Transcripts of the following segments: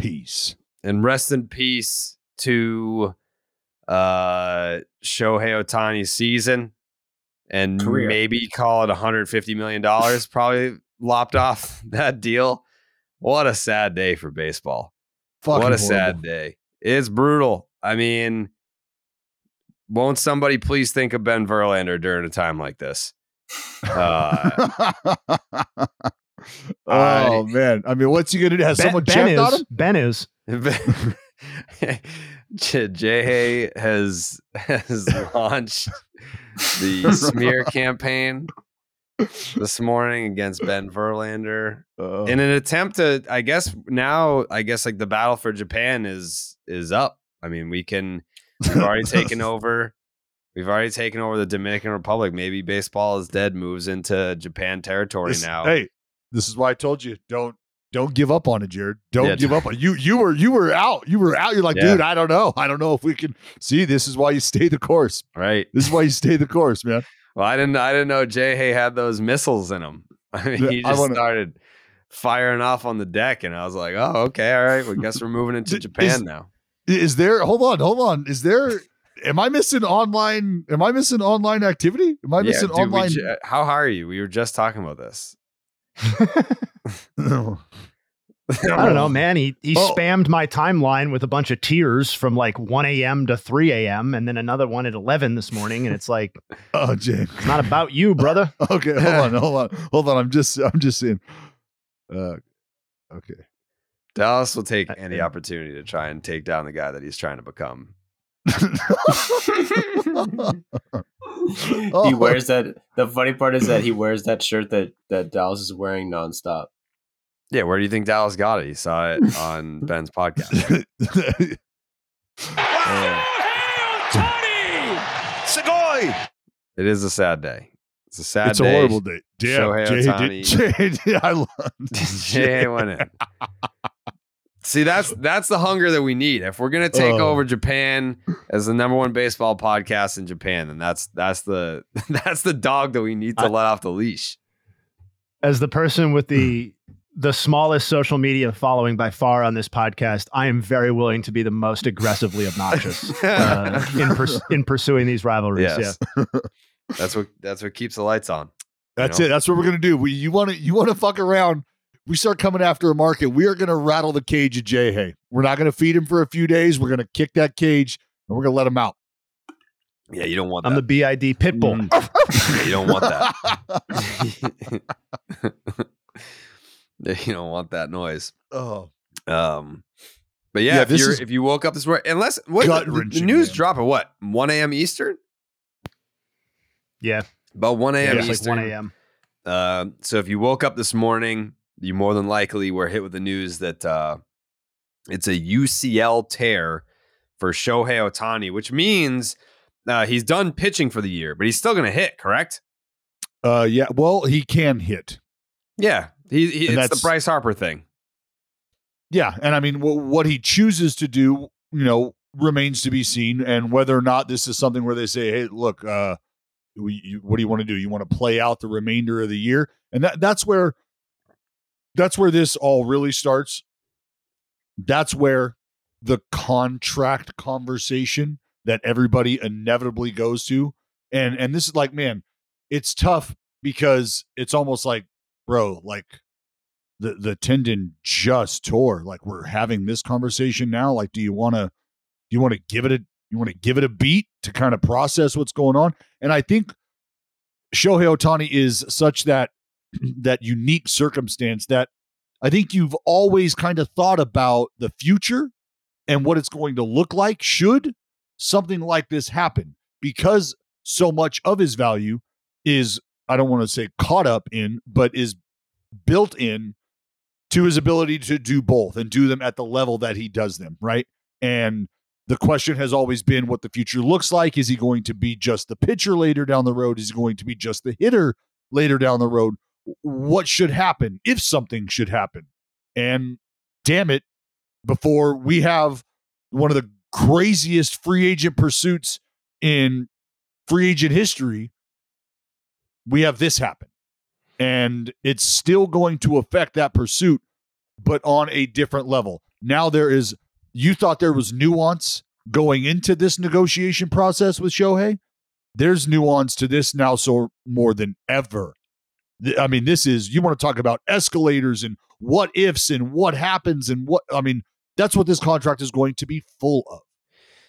peace. And rest in peace to uh Shohei Ohtani's season and Career. maybe call it 150 million dollars probably lopped off that deal. What a sad day for baseball. Fucking what a horrible. sad day. It's brutal. I mean, won't somebody please think of Ben Verlander during a time like this? Uh, oh man! I mean, what's he gonna do? Has Ben, someone ben checked is. on him? Ben is. Jay has has launched the smear campaign this morning against Ben Verlander Uh, in an attempt to, I guess now, I guess like the battle for Japan is is up. I mean, we can we've already taken over. We've already taken over the Dominican Republic. Maybe baseball is dead. Moves into Japan territory this- now. Hey, this is why I told you don't don't give up on it, Jared. Don't Yeah, give up on you. You were you were out. You were out. You're like, Yeah. dude, I don't know. I don't know if we can see. This is why you stay the course. Right. This is why you stay the course, man. Well, I didn't. I didn't know Jay Hay had those missiles in him. I mean, he just wanna- started firing off on the deck, and I was like, "Oh, okay, all right. Well, guess we're moving into Is- Japan now." Is there? Hold on, hold on. Is there? Am I missing online? Am I missing online activity? Am I Yeah, missing dude, online? ju- uh, how high are you? We were just talking about this. I don't know, man. He he Oh. spammed my timeline with a bunch of tears from like 1 a.m. to 3 a.m. and then another one at 11 this morning. And it's like, oh, Jay. it's not about you, brother. Okay, hold on, hold on, hold on. I'm just, I'm just saying. Uh, okay. Dallas will take any opportunity to try and take down the guy that he's trying to become. he Oh. wears that. The funny part is that he wears that shirt that that Dallas is wearing nonstop. Yeah, where do you think Dallas got it? He saw it on Ben's podcast. It is a sad day. It's a sad it's a day. horrible day. Damn, Shohei Jay, Ohtani. did, Jay, I love Jay went in. See, that's that's the hunger that we need. If we're gonna take Oh. over Japan as the number one baseball podcast in Japan, then that's that's the that's the dog that we need to I- let off the leash. As the person with the the smallest social media following by far on this podcast, I am very willing to be the most aggressively obnoxious uh, in purs- in pursuing these rivalries. Yes. that's what that's what keeps the lights on. That's know? it. That's what we're gonna do. We you want to you want to fuck around. We start coming after a market. We are gonna rattle the cage of Jay Hay. We're not gonna feed him for a few days. We're gonna kick that cage and we're gonna let him out. Yeah, you don't want that. I'm that. the BID pit bull. Yeah, you don't want that. you don't want that noise. oh, Um, but yeah, Yeah, if, this you're, is if you woke up this morning, unless what the, the news man. drop at what 1 a.m. Eastern, Yeah, about 1 a.m. it's like Eastern. 1 a.m. Uh, so if you woke up this morning, you more than likely were hit with the news that uh, it's a UCL tear for Shohei Ohtani, which means uh, he's done pitching for the year, but he's still going to hit. Correct? uh, yeah. Well, he can hit. Yeah, he, he it's the Bryce Harper thing. Yeah, and I mean, wh- what he chooses to do, you know, remains to be seen, and whether or not this is something where they say, "Hey, look, uh, we, you, what do you want to do? You want to play out the remainder of the year?" And that that's where that's where this all really starts. That's where the contract conversation that everybody inevitably goes to, and and this is like, man, it's tough because it's almost like, bro, like the the tendon just tore. Like we're having this conversation now. Like, do you want to do you want to give it a you want to give it a beat to kind of process what's going on? And I think Shohei Ohtani is such that that unique circumstance that I think you've always kind of thought about the future and what it's going to look like should something like this happen because so much of his value is I don't want to say caught up in but is built in to his ability to do both and do them at the level that he does them, right? And the question has always been what the future looks like. Is he going to be just the pitcher later down the road? Is he going to be just the hitter later down the road? What should happen if something should happen? And damn it, before we have one of the craziest free agent pursuits in free agent history, we have this happen. And it's still going to affect that pursuit, but on a different level. Now there is you thought there was nuance going into this negotiation process with Shohei. There's nuance to this now, so more than ever. I mean, this is you want to talk about escalators and what ifs and what happens and what I mean, that's what this contract is going to be full of.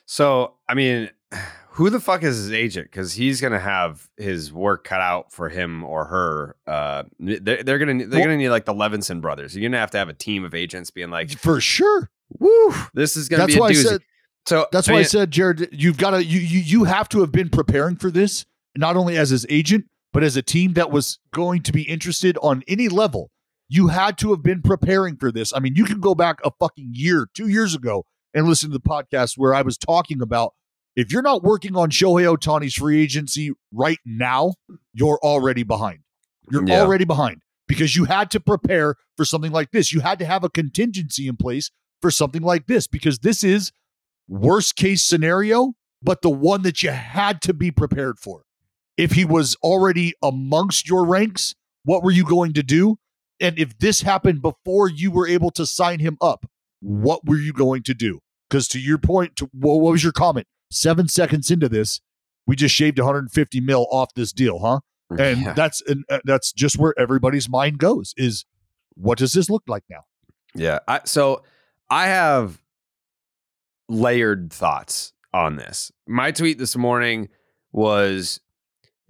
So, I mean, who the fuck is his agent? Because he's gonna have his work cut out for him or her. Uh, they're, they're gonna they're well, gonna need like the Levinson brothers. You're gonna have to have a team of agents being like, for sure. Woo! This is gonna that's be a why doozy. I said, so that's I why mean, I said, Jared, you've got to you, you you have to have been preparing for this, not only as his agent, but as a team that was going to be interested on any level. You had to have been preparing for this. I mean, you can go back a fucking year, two years ago, and listen to the podcast where I was talking about if you're not working on Shohei Ohtani's free agency right now, you're already behind. You're Yeah. already behind because you had to prepare for something like this. You had to have a contingency in place for something like this because this is worst case scenario, but the one that you had to be prepared for. If he was already amongst your ranks, what were you going to do? And if this happened before you were able to sign him up, what were you going to do? Because to your point, to, what was your comment? Seven seconds into this, we just shaved 150 mil off this deal, huh? And Yeah. that's and uh, that's just where everybody's mind goes. Is what does this look like now? Yeah. I, so I have layered thoughts on this. My tweet this morning was,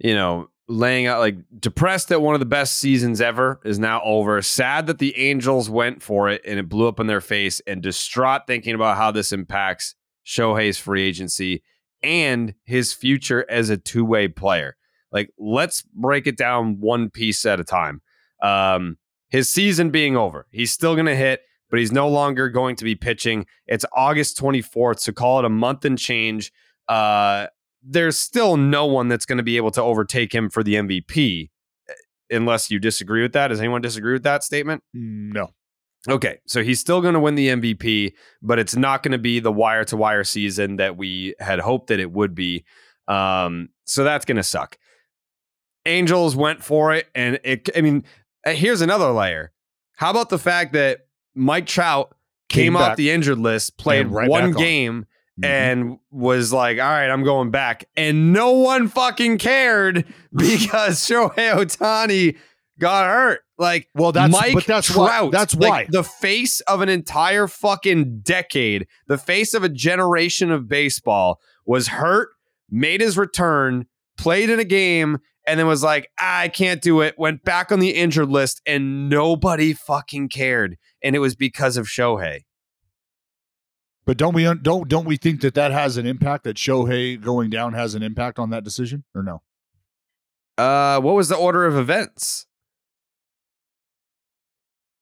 you know, laying out like depressed that one of the best seasons ever is now over. Sad that the Angels went for it and it blew up in their face, and distraught thinking about how this impacts Shohei's free agency and his future as a two way player. Like, let's break it down one piece at a time. Um, his season being over, he's still going to hit, but he's no longer going to be pitching. It's August 24th, so call it a month and change. Uh, there's still no one that's going to be able to overtake him for the MVP, eh, unless you disagree with that. Does anyone disagree with that statement? No. Okay, so he's still going to win the MVP, but it's not going to be the wire to wire season that we had hoped that it would be. Um, so that's going to suck. Angels went for it, and it. I mean, uh, here's another layer. How about the fact that Mike Trout came, Came off the injured list, played right one game, on. Mhm. and was like, "All right, I'm going back," and no one fucking cared because Shohei Ohtani got hurt. Like, Well, that's- Mike but that's Trout. why- that's like, why. the face of an entire fucking decade, the face of a generation of baseball, was hurt, made his return, played in a game, and then was like, "Ah, I can't do it. Went back on the injured list, and nobody fucking cared. And it was because of Shohei. But don't we don't don't we think that that has an impact? That Shohei going down has an impact on that decision, or no? Uh, what was the order of events?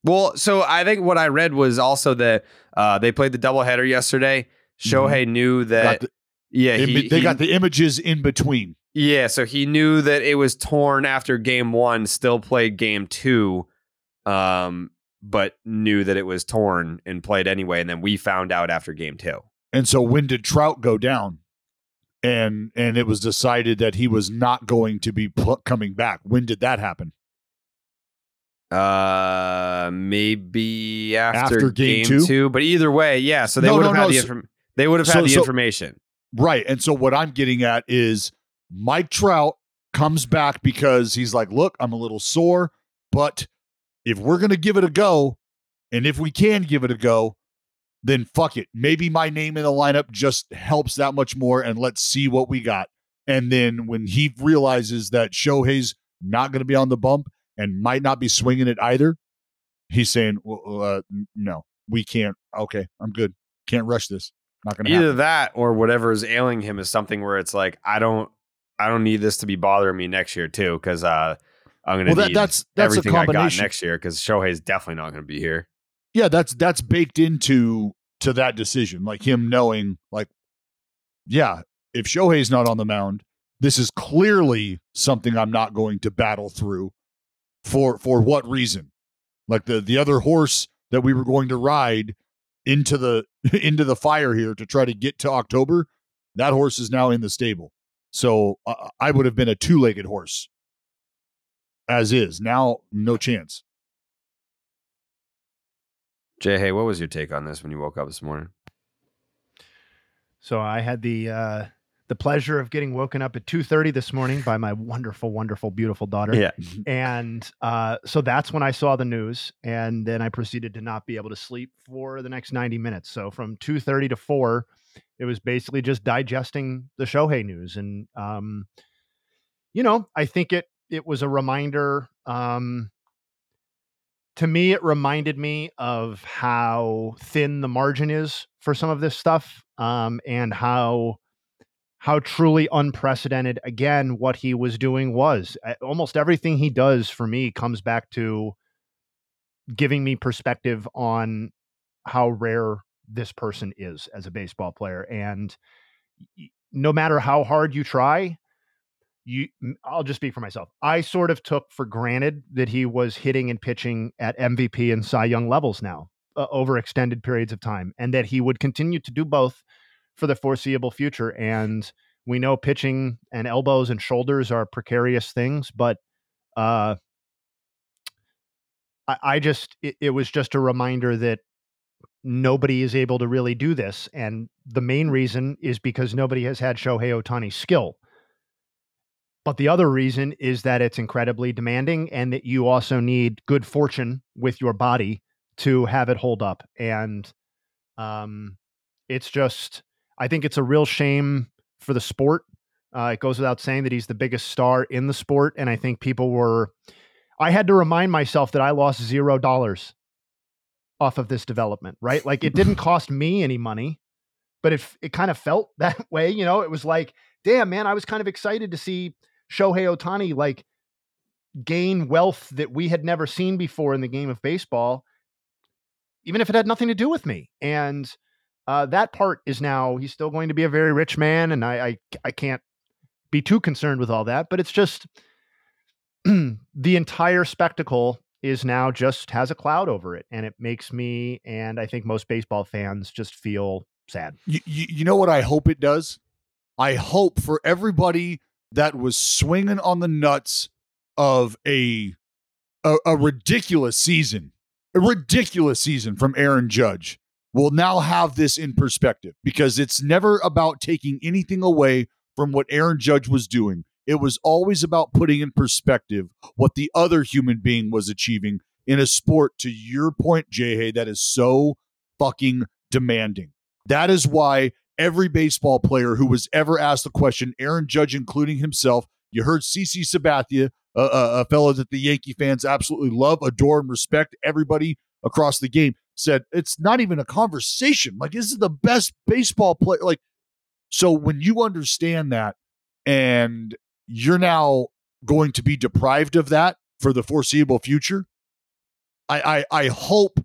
Well, so I think what I read was also that uh, they played the doubleheader yesterday. Shohei knew that. Mm-hmm. The- yeah, In he, they he- got the images in between. Yeah, so he knew that it was torn after game one, still played game two, um, but knew that it was torn and played anyway. And then we found out after game two. And so when did Trout go down? And and it was decided that he was not going to be pl- coming back. When did that happen? Uh, maybe after, After game game, two? two? but either way, yeah. So they No, would no, have had no, the inform- they would have so- had the so- information. Right. And so what I'm getting at is Mike Trout comes back because he's like, look, I'm a little sore, but if we're going to give it a go, and if we can give it a go, then fuck it. Maybe my name in the lineup just helps that much more, and let's see what we got. And then when he realizes that Shohei's not going to be on the bump and might not be swinging it either, he's saying, well, uh, no, we can't. Okay, I'm good. Can't rush this. Not going to Either happen. that or whatever is ailing him is something where it's like I don't I don't need this to be bothering me next year too because uh, I'm going to Well, that- need that's- that's a everything I got next year because Shohei's definitely not going to be here. yeah, that's that's baked into to that decision. Like him knowing, like, yeah, if Shohei's not on the mound, this is clearly something I'm not going to battle through. For for what reason? Like the the other horse that we were going to ride into the into the fire here to try to get to October, that horse is now in the stable. So uh, I would have been a two legged horse, as is now. No chance. Jay, hey, what was your take on this when you woke up this morning? So I had the uh, the pleasure of getting woken up at two thirty this morning by my wonderful, wonderful, beautiful daughter. Yeah. and uh, so that's when I saw the news, and then I proceeded to not be able to sleep for the next ninety minutes. So from two thirty to four, it was basically just digesting the Shohei news, and um, you know, I think it it was a reminder. Um, to me, it reminded me of how thin the margin is for some of this stuff, um, and how how truly unprecedented again what he was doing was. Almost everything he does for me comes back to giving me perspective on how rare this person is as a baseball player, and no matter how hard you try, you I'll just speak for myself. I sort of took for granted that he was hitting and pitching at MVP and Cy Young levels now uh, over extended periods of time and that he would continue to do both for the foreseeable future and we know pitching and elbows and shoulders are precarious things but uh I, I just it, it was just a reminder that nobody is able to really do this and the main reason is because nobody has had Shohei Ohtani's skill but the other reason is that it's incredibly demanding and that you also need good fortune with your body to have it hold up. And um, it's just, I think it's a real shame for the sport. Uh, it goes without saying that he's the biggest star in the sport. And I think people were, I had to remind myself that I lost zero dollars off of this development, right? Like it didn't cost me any money, but it, it kind of felt that way. You know, it was like, damn, man, I was kind of excited to see Shohei Ohtani like gain wealth that we had never seen before in the game of baseball, even if it had nothing to do with me. And uh, that part is now he's still going to be a very rich man, and I I, I can't be too concerned with all that. But it's just the entire spectacle is now just has a cloud over it, and it makes me and I think most baseball fans just feel sad. you, you, you know what I hope it does? I hope for everybody that was swinging on the nuts of a a, a ridiculous season, a ridiculous season from Aaron Judge will now have this in perspective because it's never about taking anything away from what Aaron Judge was doing. It was always about putting in perspective what the other human being was achieving in a sport, to your point, Jay that is so fucking demanding. That is why every baseball player who was ever asked the question, Aaron Judge including himself, you heard CC Sabathia, a, a, a fellow that the Yankee fans absolutely love, adore, and respect. Everybody across the game said it's not even a conversation. Like this is the best baseball player. Like so, when you understand that, and you're now going to be deprived of that for the foreseeable future, I I, I hope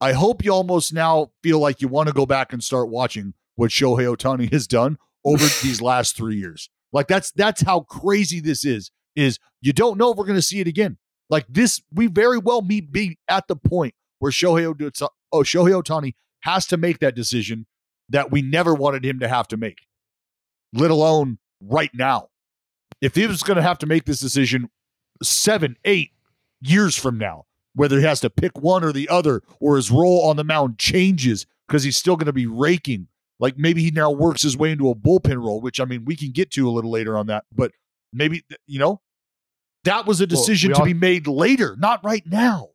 I hope you almost now feel like you want to go back and start watching what Shohei Ohtani has done over these last three years. Like that's that's how crazy this is. Is you don't know if we're going to see it again. Like this, we very well may be at the point where Shohei, Ota- oh, Shohei Ohtani has to make that decision that we never wanted him to have to make, let alone right now. If he was going to have to make this decision seven, eight years from now, whether he has to pick one or the other, or his role on the mound changes because he's still going to be raking. Like maybe he now works his way into a bullpen role, which I mean, we can get to a little later on that, but maybe, you know, That was a decision we to all- be made later, not right now.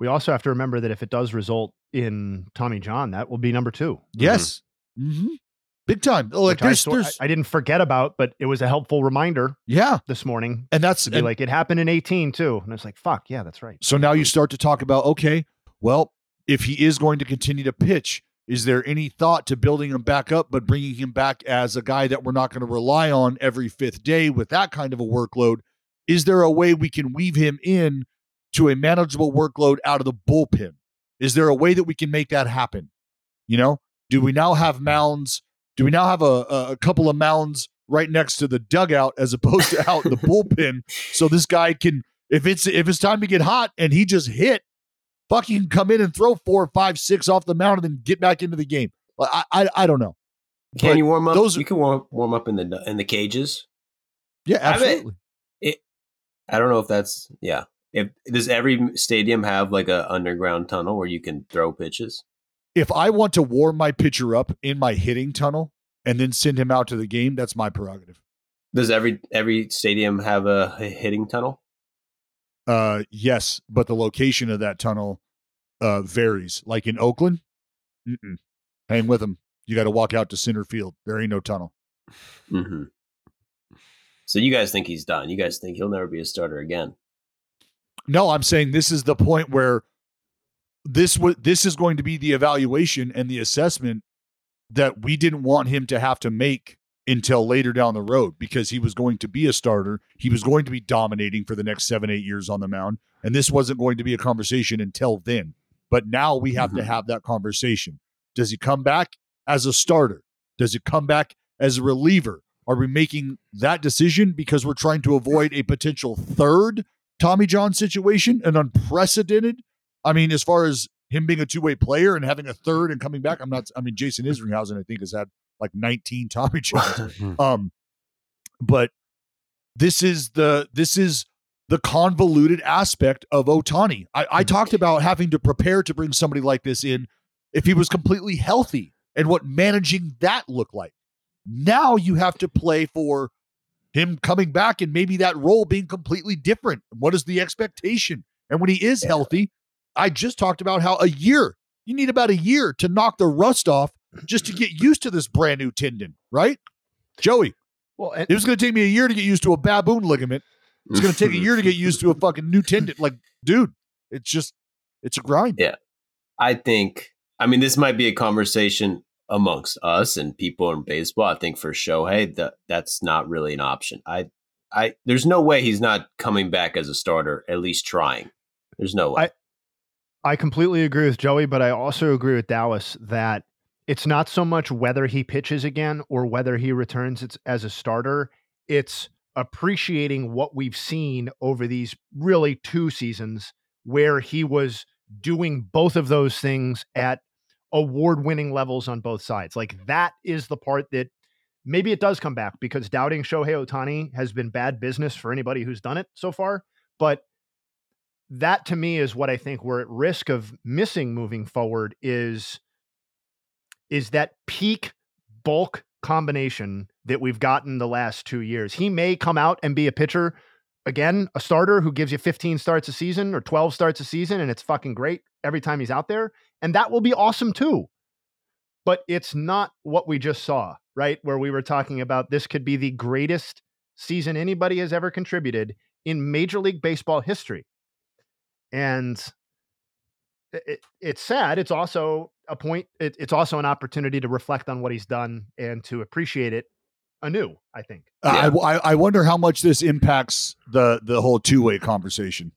We also have to remember that if it does result in Tommy John, that will be number two. Yes. hmm Big time. Like which I, there's, sor- there's I, I didn't forget about, but it was a helpful reminder yeah. this morning And that's and like, it happened in 18 too. And it's like, fuck, yeah, that's right. so now you start to talk about, okay, well, if he is going to continue to pitch, is there any thought to building him back up, but bringing him back as a guy that we're not going to rely on every fifth day with that kind of a workload? Is there a way we can weave him in to a manageable workload out of the bullpen? Is there a way that we can make that happen? You know, do we now have mounds? Do we now have a, a, couple of mounds right next to the dugout as opposed to out in the bullpen? So this guy can, if it's if it's time to get hot and he just hit, fuck, he can come in and throw four, five, six off the mound and then get back into the game. I I, I don't know. Can But you warm up? those- you can warm warm up in the in the cages. Yeah, I absolutely. It. I don't know if that's yeah. If does every stadium have like a underground tunnel where you can throw pitches? If I want to warm my pitcher up in my hitting tunnel and then send him out to the game, that's my prerogative. Does every every stadium have a hitting tunnel? Uh, yes, but the location of that tunnel uh, varies. Like in Oakland, mm-mm. hang with him. You got to walk out to center field. There ain't no tunnel. Mm-hmm. So you guys think he's done? You guys think he'll never be a starter again? No, I'm saying this is the point where this was this is going to be the evaluation and the assessment that we didn't want him to have to make until later down the road because he was going to be a starter. He was going to be dominating for the next seven, eight years on the mound. And this wasn't going to be a conversation until then. But now we have to Mhm. have that conversation. Does he come back as a starter? Does he come back as a reliever? Are we making that decision because we're trying to avoid a potential third Tommy John situation, an unprecedented? I mean, as far as him being a two way player and having a third and coming back, I'm not. I mean, Jason Isringhausen, I think, has had like 19 Tommy Johns. um, but this is the this is the convoluted aspect of Ohtani. I, I talked about having to prepare to bring somebody like this in if he was completely healthy and what managing that looked like. Now you have to play for him coming back and maybe that role being completely different. What is the expectation? And when he is healthy, I just talked about how a year, you need about a year to knock the rust off just to get used to this brand new tendon, right? Joey, Well, and, it was going to take me a year to get used to a baboon ligament. It's going to take a year to get used to a fucking new tendon. Like, dude, it's just, it's a grind. Yeah. I think. I mean, this might be a conversation amongst us and people in baseball. I think for Shohei, that that's not really an option. I, I, there's no way he's not coming back as a starter. At least trying. There's no way. I completely agree with Joey, but I also agree with Dallas that it's not so much whether he pitches again or whether he returns as a starter. It's appreciating what we've seen over these really two seasons where he was doing both of those things at award winning levels on both sides. Like that is the part that maybe it does come back because doubting Shohei Ohtani has been bad business for anybody who's done it so far. But that to me is what I think we're at risk of missing moving forward is is that peak bulk combination that we've gotten the last 2 years. He may come out and be a pitcher again, a starter who gives you 15 starts a season or 12 starts a season and it's fucking great every time he's out there and that will be awesome too. But it's not what we just saw, right? Where we were talking about this could be the greatest season anybody has ever contributed in Major League Baseball history and it- it's sad. It's also a point. It, it's also an opportunity to reflect on what he's done and to appreciate it anew. I think. I, I I wonder how much this impacts the the whole two way conversation.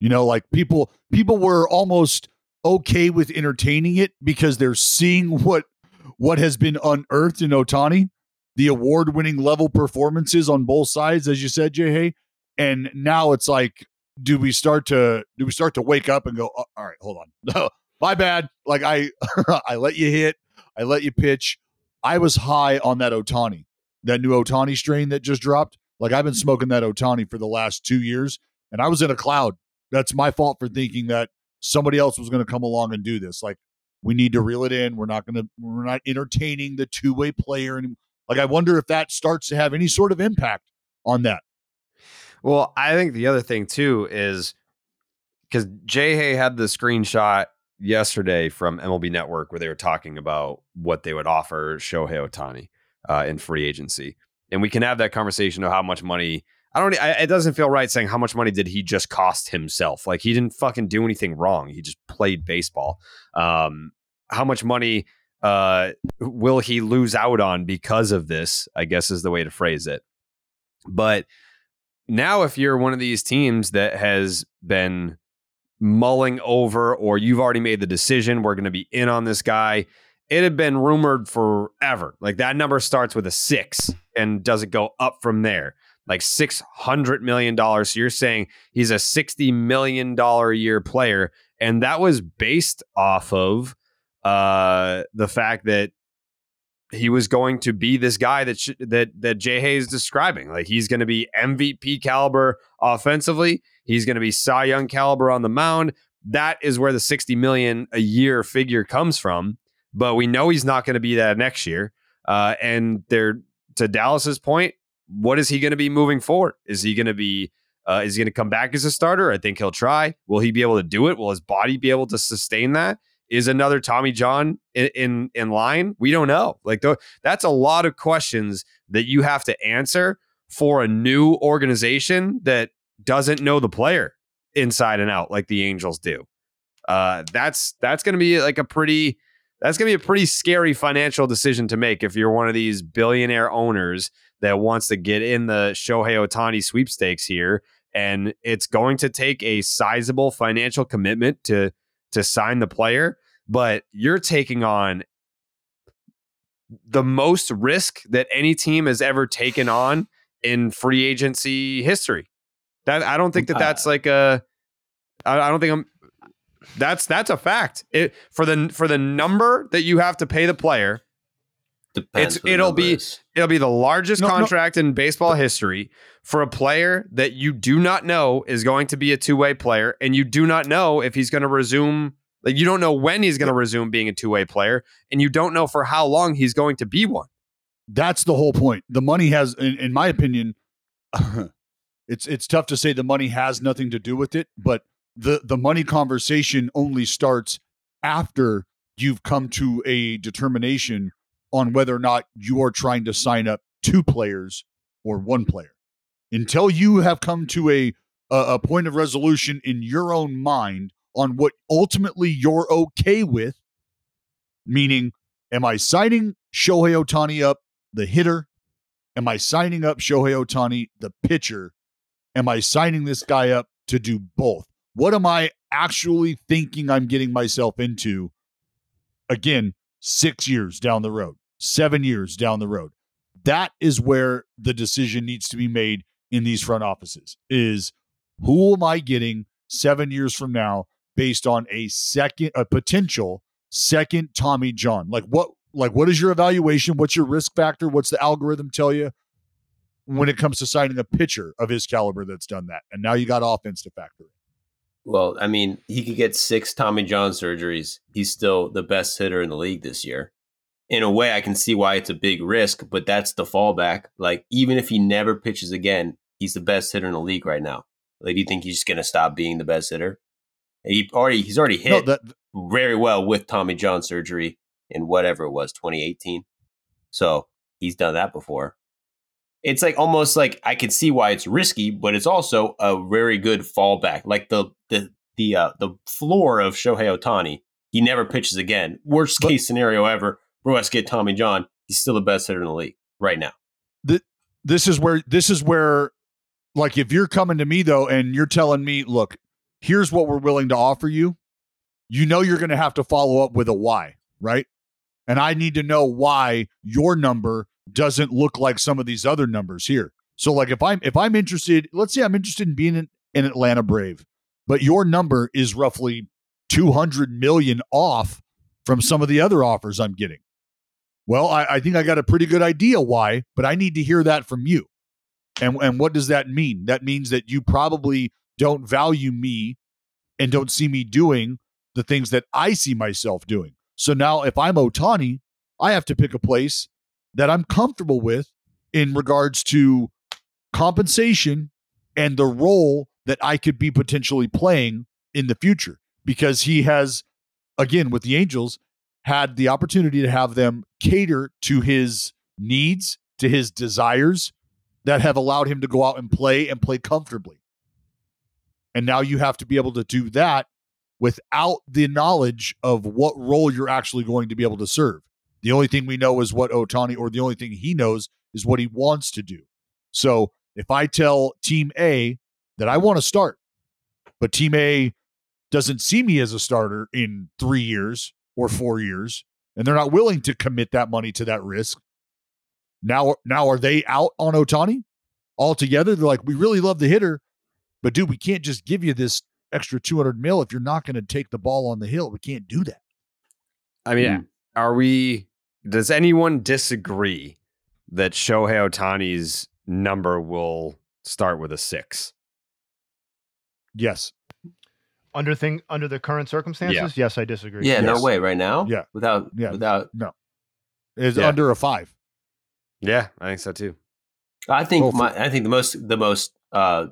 You know, like people people were almost okay with entertaining it because they're seeing what what has been unearthed in Ohtani, the award winning level performances on both sides, as you said, Jay Hay. And now it's like, do we start to do we start to wake up and go, "Oh, all right, hold on, no, my bad. Like I I let you hit, I let you pitch. I was high on that Ohtani that new Ohtani strain that just dropped. Like I've been smoking that Ohtani for the last two years, and I was in a cloud. That's my fault for thinking that somebody else was going to come along and do this. Like we need to reel it in. We're not going to. We're not entertaining the two way player. And like I wonder if that starts to have any sort of impact on that. Well, I think the other thing too is because Jay Hay had the screenshot yesterday from MLB Network where they were talking about what they would offer Shohei Ohtani uh, in free agency, and we can have that conversation of how much money. I don't. I, it doesn't feel right saying how much money did he just cost himself? Like he didn't fucking do anything wrong. He just played baseball. Um, how much money uh, will he lose out on because of this? I guess is the way to phrase it. But now, if you're one of these teams that has been mulling over, or you've already made the decision, we're going to be in on this guy. It had been rumored forever. Like that number starts with a six and does it go up from there? Like $600 million. So you're saying he's a $60 million a year player. And that was based off of uh, the fact that he was going to be this guy that sh- that that Jay Hayes is describing. Like he's going to be MVP caliber offensively. He's going to be Cy Young caliber on the mound. That is where the 60 million a year figure comes from. But we know he's not going to be that next year. Uh, and they're to Dallas's point, what is he going to be moving forward? Is he going to be uh, is he going to come back as a starter? I think he'll try. Will he be able to do it? Will his body be able to sustain that? Is another Tommy John in in, in line? We don't know. Like th- that's a lot of questions that you have to answer for a new organization that doesn't know the player inside and out like the Angels do. Uh, that's that's going to be like a pretty that's going to be a pretty scary financial decision to make if you're one of these billionaire owners that wants to get in the Shohei Ohtani sweepstakes here. And it's going to take a sizable financial commitment to to sign the player, but you're taking on the most risk that any team has ever taken on in free agency history. That I don't think that that's uh, like a. I, I don't think I'm. That's that's a fact. It for the for the number that you have to pay the player. Depends it's it'll be is. it'll be the largest No, no. contract in baseball history for a player that you do not know is going to be a two way player, and you do not know if he's going to resume. Like you don't know when he's going to resume being a two way player, and you don't know for how long he's going to be one. That's the whole point. The money has, in, in my opinion, it's it's tough to say the money has nothing to do with it, but the the money conversation only starts after you've come to a determination on whether or not you are trying to sign up two players or one player. Until you have come to a a, point of resolution in your own mind on what ultimately you're okay with, meaning, am I signing Shohei Ohtani up, the hitter? Am I signing up Shohei Ohtani, the pitcher? Am I signing this guy up to do both? What am I actually thinking I'm getting myself into? Again, six years down the road, seven years down the road. That is where the decision needs to be made in these front offices is who am I getting seven years from now based on a second, a potential second Tommy John? Like what, like what is your evaluation? What's your risk factor? What's the algorithm tell you when it comes to signing a pitcher of his caliber that's done that? And now you got offense to factor in. Well, I mean, he could get six Tommy John surgeries. He's still the best hitter in the league this year. In a way, I can see why it's a big risk, but that's the fallback. Like, even if he never pitches again, he's the best hitter in the league right now. Like, do you think he's just going to stop being the best hitter? He already he's already No, hit that very well with Tommy John surgery in whatever it was, 2018. So he's done that before. It's like almost like I can see why it's risky, but it's also a very good fallback. Like the the the uh, the floor of Shohei Ohtani, he never pitches again. Worst But- case scenario ever. Let's get Tommy John. He's still the best hitter in the league right now. this is where this is where like if you're coming to me though and you're telling me look here's what we're willing to offer you you know you're going to have to follow up with a why right and i need to know why your number doesn't look like some of these other numbers here so like if i'm if i'm interested let's say i'm interested in being an, an atlanta brave but your number is roughly 200 million off from some of the other offers i'm getting well, I, I think I got a pretty good idea why, but I need to hear that from you. And and what does that mean? That means that you probably don't value me and don't see me doing the things that I see myself doing. So now if I'm Ohtani, I have to pick a place that I'm comfortable with in regards to compensation and the role that I could be potentially playing in the future because he has, again, with the Angels, had the opportunity to have them cater to his needs, to his desires that have allowed him to go out and play and play comfortably. And now you have to be able to do that without the knowledge of what role you're actually going to be able to serve. The only thing we know is what Ohtani, or the only thing he knows is what he wants to do. So if I tell Team A that I want to start, but Team A doesn't see me as a starter in three years or four years, and they're not willing to commit that money to that risk, now, now are they out on Ohtani altogether? They're like, we really love the hitter, but dude, we can't just give you this extra 200 mil if you're not going to take the ball on the hill. We can't do that. I mean, mm. are we, does anyone disagree that Shohei Ohtani's number will start with a six? Yes. Under thing under the current circumstances, yeah. yes, I disagree. Yeah, yes. no way. Right now, yeah, without, yeah, without, no, is yeah. under a five. Yeah, I think so too. I think my, I think the most the most uh,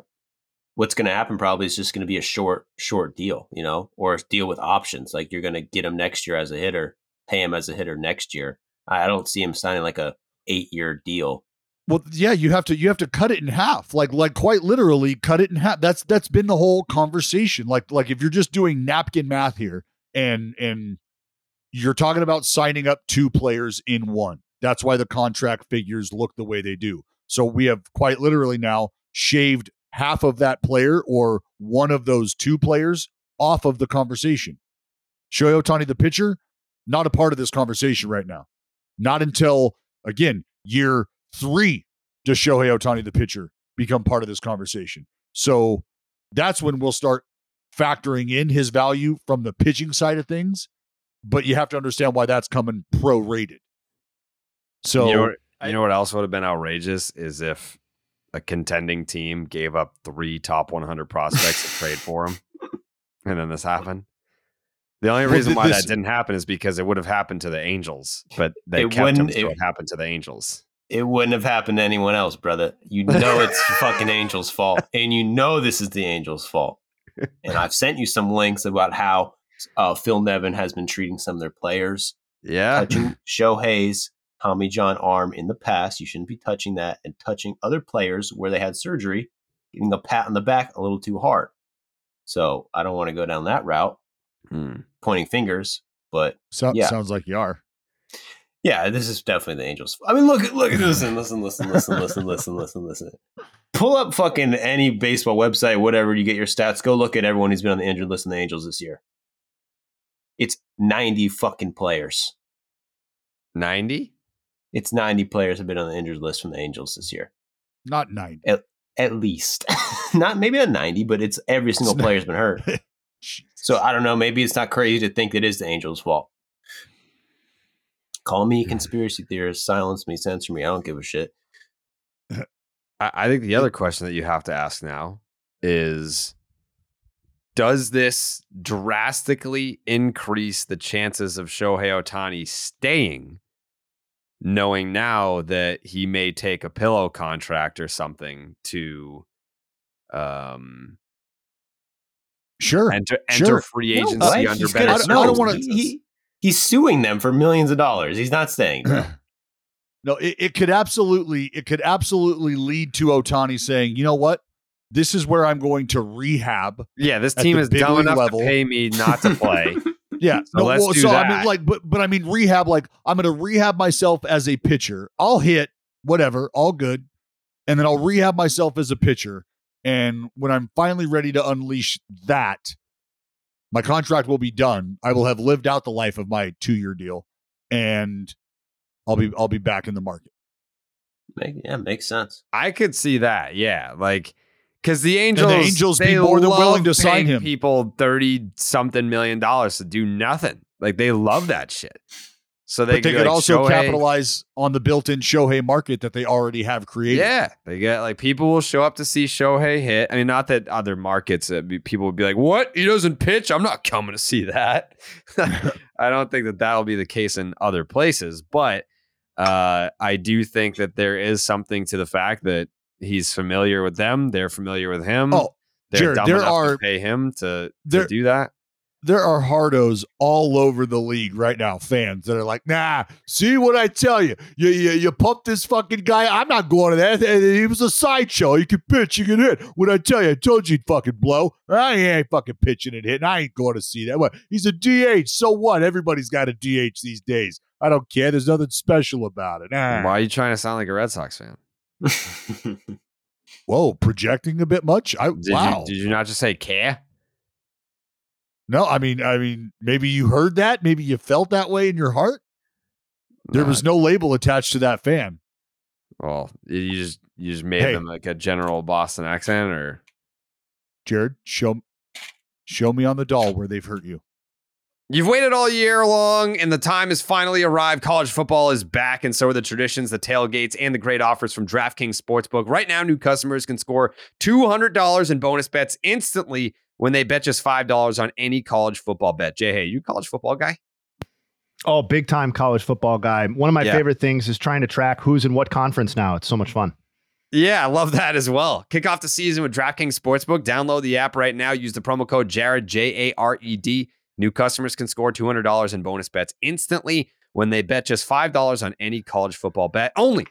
what's going to happen probably is just going to be a short short deal, you know, or a deal with options. Like you're going to get him next year as a hitter, pay him as a hitter next year. I don't see him signing like a eight year deal. Well, yeah, you have to you have to cut it in half, like like quite literally cut it in half. That's that's been the whole conversation. Like like if you're just doing napkin math here, and and you're talking about signing up two players in one. That's why the contract figures look the way they do. So we have quite literally now shaved half of that player or one of those two players off of the conversation. Shohei Ohtani, the pitcher, not a part of this conversation right now. Not until, again, year three does Shohei Ohtani, the pitcher, become part of this conversation. So that's when we'll start factoring in his value from the pitching side of things. But you have to understand why that's coming prorated. So you know, what, you know what else would have been outrageous is if a contending team gave up three top 100 prospects to trade for him, and then this happened. The only reason why this, that didn't happen is because it would have happened to the Angels, but they kept him so it, it happened to the Angels. It wouldn't have happened to anyone else, brother. You know it's fucking Angels' fault, and you know this is the Angels' fault. And I've sent you some links about how uh, Phil Nevin has been treating some of their players. Yeah, touching Shohei's Tommy John arm in the past. You shouldn't be touching that and touching other players where they had surgery, getting a pat on the back a little too hard. So I don't want to go down that route, hmm. Pointing fingers. But so, yeah. sounds like you are. Yeah, this is definitely the Angels. I mean, look, look, at listen, listen, listen, listen, listen, listen, listen, listen. Pull up fucking any baseball website, whatever you get your stats. Go look at everyone who's been on the injured list in the Angels this year. It's ninety fucking players. Ninety? It's 90 players have been on the injured list from the Angels this year. Not 90. At, at least. not maybe not 90, but it's every single it's player's been hurt. so I don't know. Maybe it's not crazy to think it is the Angels' fault. Call me a conspiracy theorist, silence me, censor me. I don't give a shit. I think the other question that you have to ask now is Does this drastically increase the chances of Shohei Ohtani staying knowing now that he may take a pillow contract or something to um sure enter, enter sure. free agency no, under he's better gonna, no, I don't want to he, he, he's suing them for millions of dollars he's not staying no it, it could absolutely it could absolutely lead to ohtani saying you know what this is where i'm going to rehab yeah this team is dumb enough level. to pay me not to play Yeah. So no, let's well, do so that. I mean, like, but but I mean, rehab. Like, I'm going to rehab myself as a pitcher. I'll hit whatever, all good, and then I'll rehab myself as a pitcher. And when I'm finally ready to unleash that, my contract will be done. I will have lived out the life of my two year deal, and I'll be I'll be back in the market. Make, yeah, makes sense. I could see that. Yeah, like because the Angels, and the Angels be more than willing to sign him. People thirty something million dollars to do nothing. Like they love that shit. So they, but they could, like, also Shohei, capitalize on the built-in Shohei market that they already have created. Yeah, they get like people will show up to see Shohei hit. I mean, not that other markets uh, people would be like, "What? He doesn't pitch? I'm not coming to see that." I don't think that that'll be the case in other places, but uh, I do think that there is something to the fact that he's familiar with them. They're familiar with him. Oh, they're Jared, dumb there enough are- to pay him to, to do that. There are hardos all over the league right now, fans that are like, nah, see what I tell you. You you, you pump this fucking guy. I'm not going to that. He was a sideshow. You can pitch, you can hit. What I tell you, I told you he'd fucking blow. I ain't fucking pitching and hitting. I ain't going to see that. What? He's a DH. So what? Everybody's got a DH these days. I don't care. There's nothing special about it. Nah. Why are you trying to sound like a Red Sox fan? Whoa, projecting a bit much. I Did wow. you did you not just say care? No, I mean, I mean, maybe you heard that. Maybe you felt that way in your heart. There No, was no label attached to that fan. Well, you just you just made Hey. them like a general Boston accent, or Jared, show show me on the doll where they've hurt you. You've waited all year long, and the time has finally arrived. College football is back, and so are the traditions, the tailgates, and the great offers from DraftKings Sportsbook. Right now, new customers can score $200 in bonus bets instantly when they bet just $5 on any college football bet. Jay, hey, you college football guy? Oh, big time college football guy. One of my Yeah. favorite things is trying to track who's in what conference now. It's so much fun. Yeah, I love that as well. Kick off the season with DraftKings Sportsbook. Download the app right now. Use the promo code Jared, J A R E D. New customers can score $200 in bonus bets instantly when they bet just $5 on any college football bet only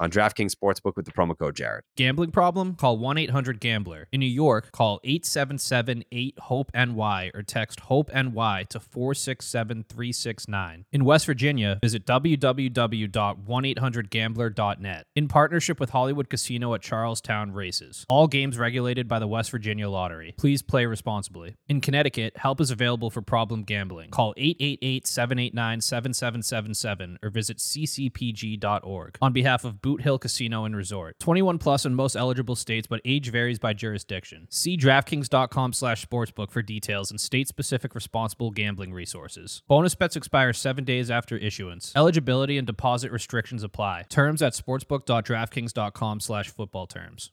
on DraftKings Sportsbook with the promo code Jared. Gambling problem? Call 1 800 Gambler. In New York, call 877 8 HOPE NY or text HOPE NY to 467 369. In West Virginia, visit www.1800Gambler.net. In partnership with Hollywood Casino at Charlestown Races. All games regulated by the West Virginia Lottery. Please play responsibly. In Connecticut, help is available for problem gambling. Call 888 789 7777 or visit ccpg.org. On behalf of Boot Hill Casino and Resort. 21 plus in most eligible states, but age varies by jurisdiction. See DraftKings.com slash sportsbook for details and state-specific responsible gambling resources. Bonus bets expire seven days after issuance. Eligibility and deposit restrictions apply. Terms at sportsbook.draftkings.com slash football terms.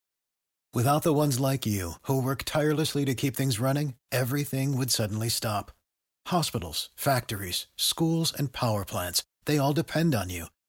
Without the ones like you, who work tirelessly to keep things running, everything would suddenly stop. Hospitals, factories, schools, and power plants, they all depend on you.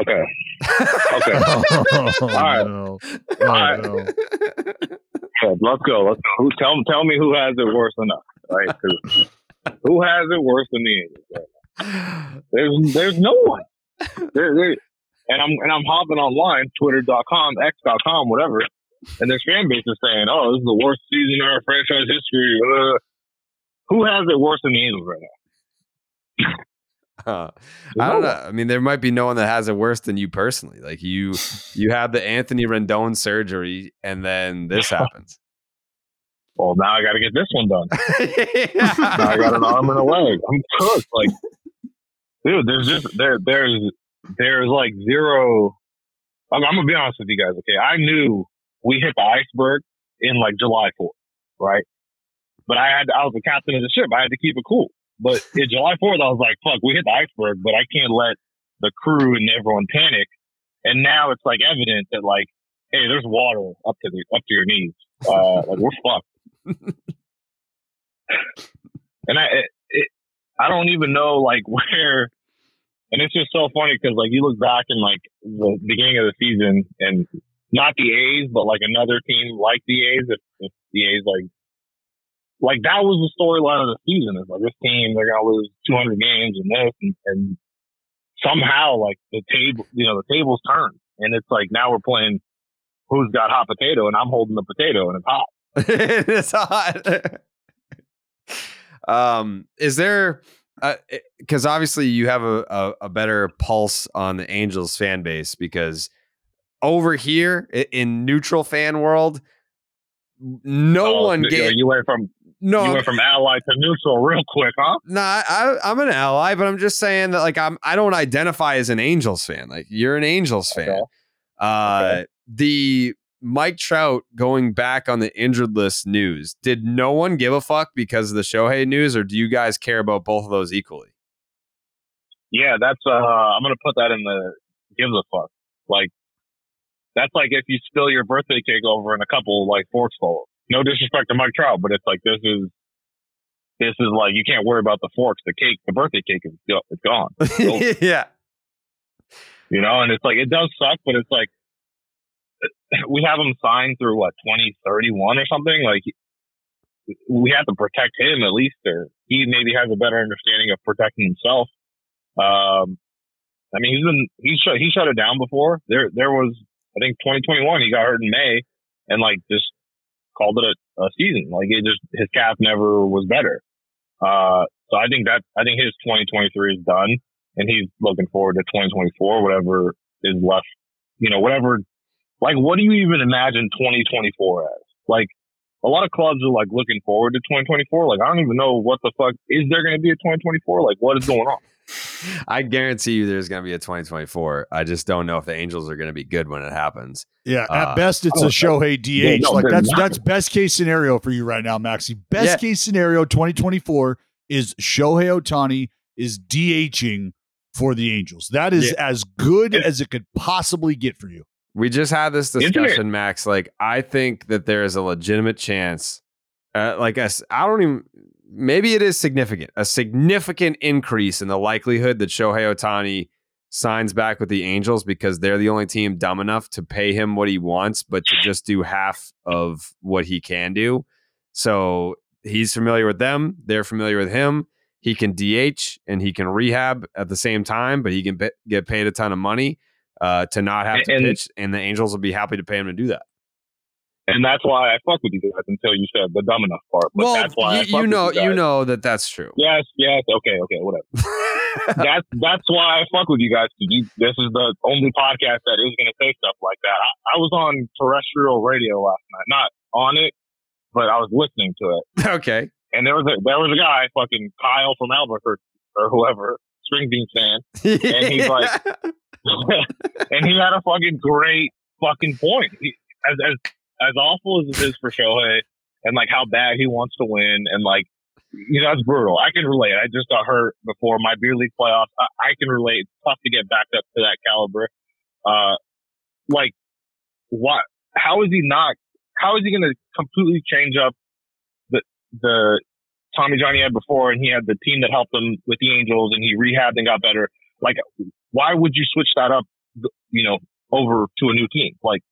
Okay. Okay. Oh, All right. no. Oh, right. no. Yeah, let's go. Let's go. Who, tell tell me who has it worse than us, right? who has it worse than the Angels? There's there's no one. There, there, and I'm and I'm hopping online, Twitter.com, X.com, whatever, and there's fan bases saying, "Oh, this is the worst season in our franchise history." Uh, who has it worse than the Angels right now? I don't know. I mean, there might be no one that has it worse than you personally. Like you, you have the Anthony Rendon surgery, and then this happens. Well, now I got to get this one done. now I got an arm and a leg. I'm cooked. Like, dude, there's just there there's there's like zero. I'm, I'm gonna be honest with you guys. Okay, I knew we hit the iceberg in like July 4th, right? But I had I was the captain of the ship. I had to keep it cool. But in July 4th, I was like, fuck, we hit the iceberg, but I can't let the crew and everyone panic. And now it's like evident that like, hey, there's water up to the up to your knees. Uh, like we're fucked. and I, it, it, I don't even know like where. And it's just so funny because like you look back in like the beginning of the season and not the A's, but like another team like the A's, if, if the A's like like that was the storyline of the season. It's like this team they're gonna lose 200 games and this, and, and somehow like the table, you know, the tables turned, and it's like now we're playing who's got hot potato, and I'm holding the potato, and it's hot. it's hot. um, is there? Because obviously you have a, a a better pulse on the Angels fan base because over here in neutral fan world, no Oh, one gave. You went from No, you went from ally to neutral real quick, huh? No, I, I, I'm an ally, but I'm just saying that like I'm I don't identify as an Angels fan. Like you're an Angels fan. Uh, the Mike Trout going back on the injured list news. Did no one give a fuck because of the Shohei news, or do you guys care about both of those equally? Yeah, that's uh I'm gonna put that in the gives a fuck. Like that's like if you spill your birthday cake over in a couple like forks full. No disrespect to Mike Trout, but it's like this is this is like you can't worry about the forks. The cake, the birthday cake is it's gone. It's yeah. You know, and it's like it does suck, but it's like we have him signed through what twenty thirty one or something. Like we have to protect him at least, or he maybe has a better understanding of protecting himself. Um, I mean, he's been he shut he shut it down before. There there was I think 2021 he got hurt in May and like just called it a, a season. Like it just his calf never was better. Uh, so I think that I think his 2023 is done, and he's looking forward to 2024, whatever is left. You know, whatever. Like, what do you even imagine 2024 as? Like, a lot of clubs are like looking forward to 2024. Like, I don't even know what the fuck is there going to be a 2024. Like, what is going on? I guarantee you there's going to be a 2024. I just don't know if the Angels are going to be good when it happens. Yeah, at Uh, best it's a Shohei DH. Yeah, no, like that's not. that's best case scenario for you right now, Maxi. Best Yeah. case scenario 2024 is Shohei Ohtani is DHing for the Angels. That is as good as it could possibly get for you. We just had this discussion, Max. Like, I think that there is a legitimate chance. Uh, like, us, I don't even. Maybe it is significant. A significant increase in the likelihood that Shohei Ohtani signs back with the Angels because they're the only team dumb enough to pay him what he wants, but to just do half of what he can do. So he's familiar with them. They're familiar with him. He can DH and he can rehab at the same time, but he can be- get paid a ton of money uh, to not have to And- pitch, and the Angels will be happy to pay him to do that. And that's why I fuck with you guys until you said the dumb enough part. But well, that's why I you, you know, you, you know that that's true. Yes, yes, okay, okay, whatever. that's that's why I fuck with you guys. You, this is the only podcast that is going to say stuff like that. I, I was on terrestrial radio last night, not on it, but I was listening to it. okay. And there was a there was a guy, fucking Kyle from Albuquerque or whoever, Springbean fan, and he's like, and he had a fucking great fucking point. He, as as as awful as it is for Shohei, and like how bad he wants to win, and like you know, that's brutal. I can relate. I just got hurt before my beer league playoffs. I, I can relate. It's tough to get back up to that caliber. Uh, like, what? How is he not? How is he going to completely change up the the Tommy John he had before, and he had the team that helped him with the Angels, and he rehabbed and got better. Like, why would you switch that up? You know, over to a new team. Like,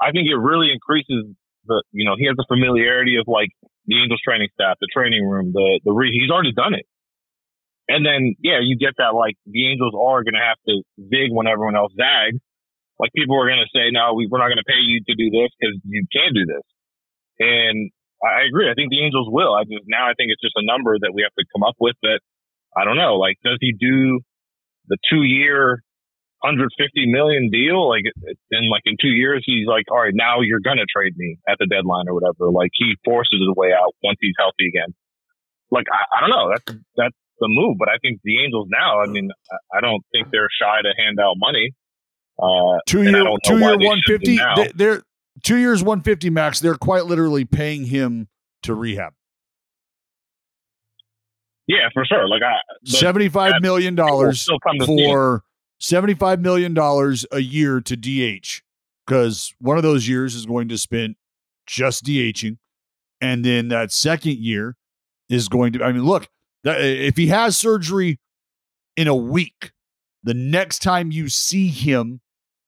I think it really increases the. You know, he has the familiarity of like the Angels training staff, the training room, the the re- he's already done it. And then yeah, you get that like the Angels are going to have to zig when everyone else zags. Like people are going to say, no, we, we're not going to pay you to do this because you can do this. And I agree. I think the Angels will. I just now I think it's just a number that we have to come up with that I don't know. Like, does he do the two year 150 million deal? Like, in like in two years, he's like, all right, now you're going to trade me at the deadline or whatever. Like, he forces his way out once he's healthy again. Like, I, I don't know. That's, that's the move. But I think the Angels now, I mean, I, don't think they're shy to hand out money. Uh, Two year, two year, they one fifty. They, they're two years, one fifty max. They're quite literally paying him to rehab. Yeah, for sure. Like, I, but Seventy-five that- million people dollars still come to see it. for seventy-five million dollars a year to DH because one of those years is going to spend just DHing, and then that second year is going to. I mean, look, that, if he has surgery in a week, the next time you see him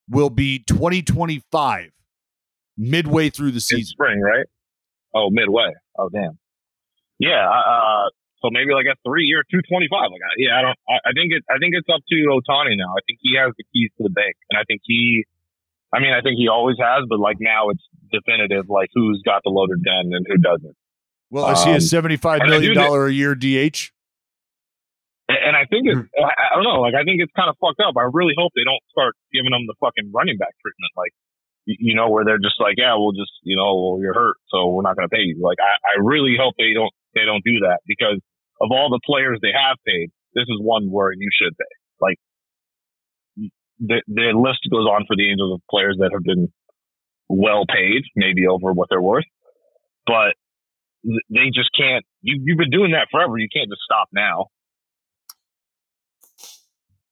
will be twenty twenty-five, midway through the season. spring, right? Oh, midway. Oh, damn. Yeah. Uh, so maybe like a three year, two twenty five. Like, I- yeah, I don't. I, I think it. I think it's up to Ohtani now. I think he has the keys to the bank, and I think he. I mean, I think he always has, but like now it's definitive. Like who's got the loaded gun and who doesn't. Well, is he a Um, seventy-five I million dollar a year DH? And I think it's, Hmm. I I don't know, like, I think it's kind of fucked up. I really hope they don't start giving them the fucking running back treatment. Like, you, you know, where they're just like, yeah, we'll just, you know, well, you're hurt, so we're not going to pay you. Like, I, I really hope they don't, they don't do that because of all the players they have paid, this is one where you should pay. Like, the, the list goes on for the Angels of players that have been well paid, maybe over what they're worth, but they just can't. You, you've been doing that forever. You can't just stop now.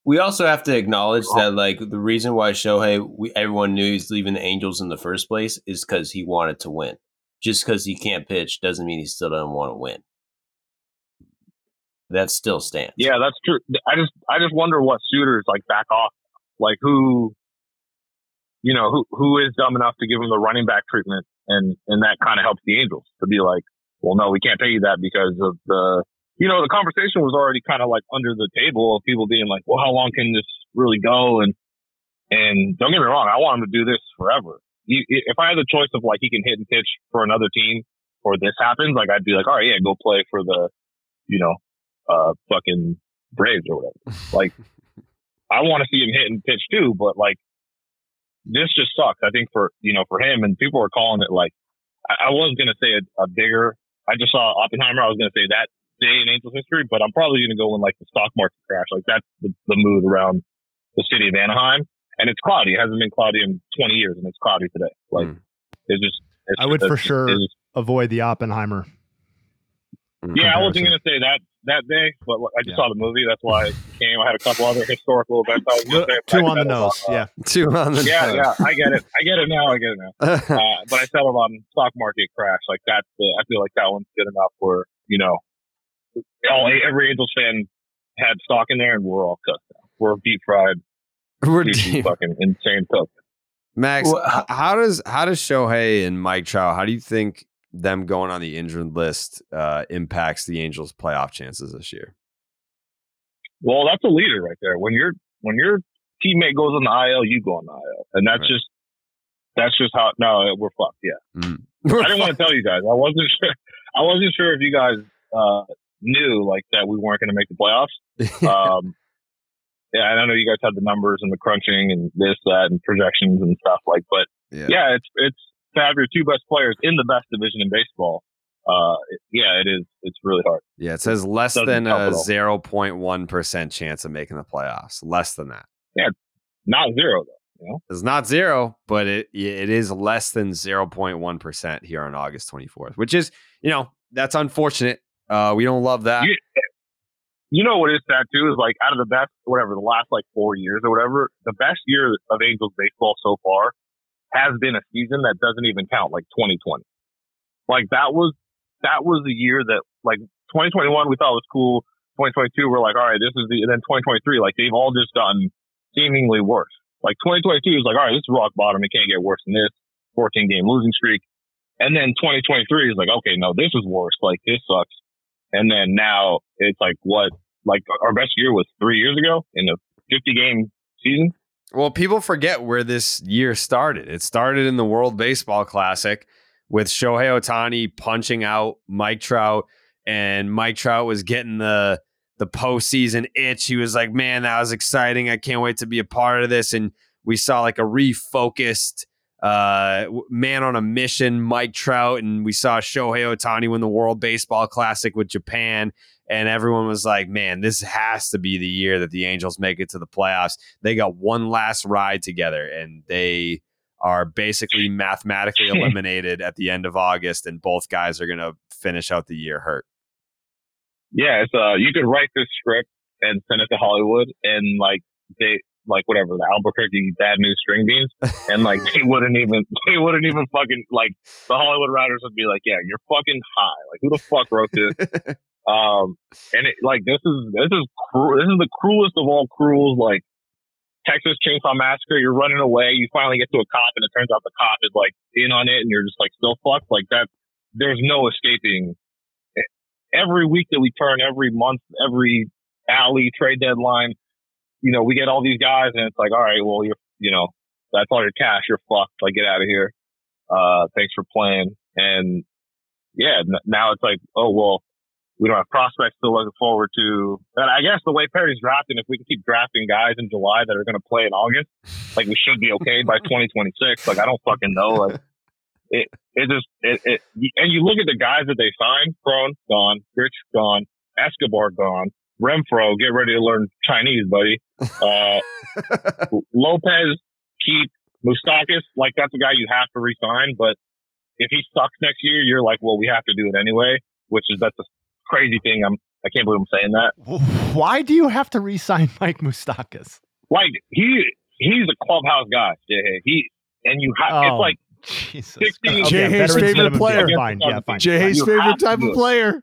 We also have to acknowledge that, oh. like, the reason why Shohei, we, everyone knew he's leaving the Angels in the first place is because he wanted to win. Just because he can't pitch doesn't mean he still doesn't want to win. That still stands. Yeah, that's true. I just, I just wonder what suitors like back off, like who, you know, who who is dumb enough to give him the running back treatment, and and that kind of helps the Angels to be like, well, no, we can't pay you that because of the you know, the conversation was already kind of like under the table of people being like, well, how long can this really go? And, and don't get me wrong, I want him to do this forever. If I had the choice of like, he can hit and pitch for another team or this happens, like, I'd be like, all right, yeah, go play for the, you know, uh, fucking Braves or whatever. like, I want to see him hit and pitch too, but like, this just sucks. I think for, you know, for him and people are calling it like, I, I was going to say a, a bigger, I just saw Oppenheimer. I was going to say that day in Angels history, but I'm probably going to go in like the stock market crash. Like that's the, the mood around the city of Anaheim. And it's cloudy. It hasn't been cloudy in 20 years, and it's cloudy today. Like mm. it's just. It's, I would for sure just, avoid the Oppenheimer. Yeah, I wasn't going to say that that day, but I just yeah. saw the movie. That's why I came. I had a couple other historical events. I was say, Two on the nose. yeah. Two on the yeah, nose. Yeah, yeah. I get it. I get it now. I get it now. uh, but I settled on stock market crash. Like that's the, I feel like that one's good enough where, you know, all every Angels fan had stock in there, and we're all cooked. Now. We're deep fried. We're fucking insane cooked. Max, well, how does how does Shohei and Mike Trout? How do you think them going on the injured list uh, impacts the Angels' playoff chances this year? Well, that's a leader right there. When your when your teammate goes on the IL, you go on the IL, and that's right. just that's just how. No, we're fucked. Yeah, mm. I didn't want to tell you guys. I wasn't sure. I wasn't sure if you guys uh, knew like that we weren't going to make the playoffs. um, yeah, I know you guys had the numbers and the crunching and this, that, and projections and stuff like. But yeah, yeah it's it's to have your two best players in the best division in baseball. Uh, yeah, it is. It's really hard. Yeah, it says less than a zero point one percent chance of making the playoffs. Less than that. Yeah, not zero though. You know? It's not zero, but it it is less than zero point one percent here on August twenty fourth, which is you know that's unfortunate uh, we don't love that. You, you know what is sad too is like out of the best, whatever, the last like four years or whatever, the best year of Angels baseball so far has been a season that doesn't even count, like 2020. Like that was that was the year that like 2021 we thought was cool. 2022 we're like, all right, this is the. And then 2023, like they've all just gotten seemingly worse. Like 2022 is like, all right, this is rock bottom. It can't get worse than this. 14 game losing streak. And then 2023 is like, okay, no, this is worse. Like this sucks. And then now it's like what, like our best year was three years ago in a 50 game season. Well, people forget where this year started. It started in the World Baseball Classic with Shohei Ohtani punching out Mike Trout, and Mike Trout was getting the the postseason itch. He was like, "Man, that was exciting! I can't wait to be a part of this." And we saw like a refocused uh, man on a mission, Mike Trout, and we saw Shohei Ohtani win the World Baseball Classic with Japan. And everyone was like, man, this has to be the year that the Angels make it to the playoffs. They got one last ride together and they are basically mathematically eliminated at the end of August, and both guys are going to finish out the year hurt. Yeah, it's, uh, you could write this script and send it to Hollywood, and like they like whatever the Albuquerque bad news string beans, and like they wouldn't even they wouldn't even fucking like the Hollywood writers would be like, yeah, you're fucking high. Like who the fuck wrote this? um, and it like this is this is cru- this is the cruelest of all cruels. Like Texas Chainsaw Massacre, you're running away, you finally get to a cop, and it turns out the cop is like in on it, and you're just like still fucked. Like that, there's no escaping. Every week that we turn, every month, every alley trade deadline you know, we get all these guys and it's like, all right, well, you're, you know, that's all your cash. You're fucked. Like, get out of here. Uh, thanks for playing. And yeah, n- now it's like, oh, well, we don't have prospects to look forward to. And I guess the way Perry's drafting, if we can keep drafting guys in July that are going to play in August, like we should be okay by 2026. Like, I don't fucking know. Like, it, it just, it, it, and you look at the guys that they signed, Cron, gone, Rich, gone, Escobar, gone. Renfroe, get ready to learn Chinese, buddy. Uh, Lopez, keep Moustakas, like that's a guy you have to resign, but if he sucks next year, you're like, well, we have to do it anyway, which is that's a crazy thing. I'm I can't believe I'm saying that. Why do you have to re-sign Mike Moustakas? Like he he's a clubhouse guy. Yeah, he and you have Oh, it's like Jesus. 16 Okay, Jay Hayes' favorite player. Fine, yeah, fine. Jay. Hayes' favorite type of player.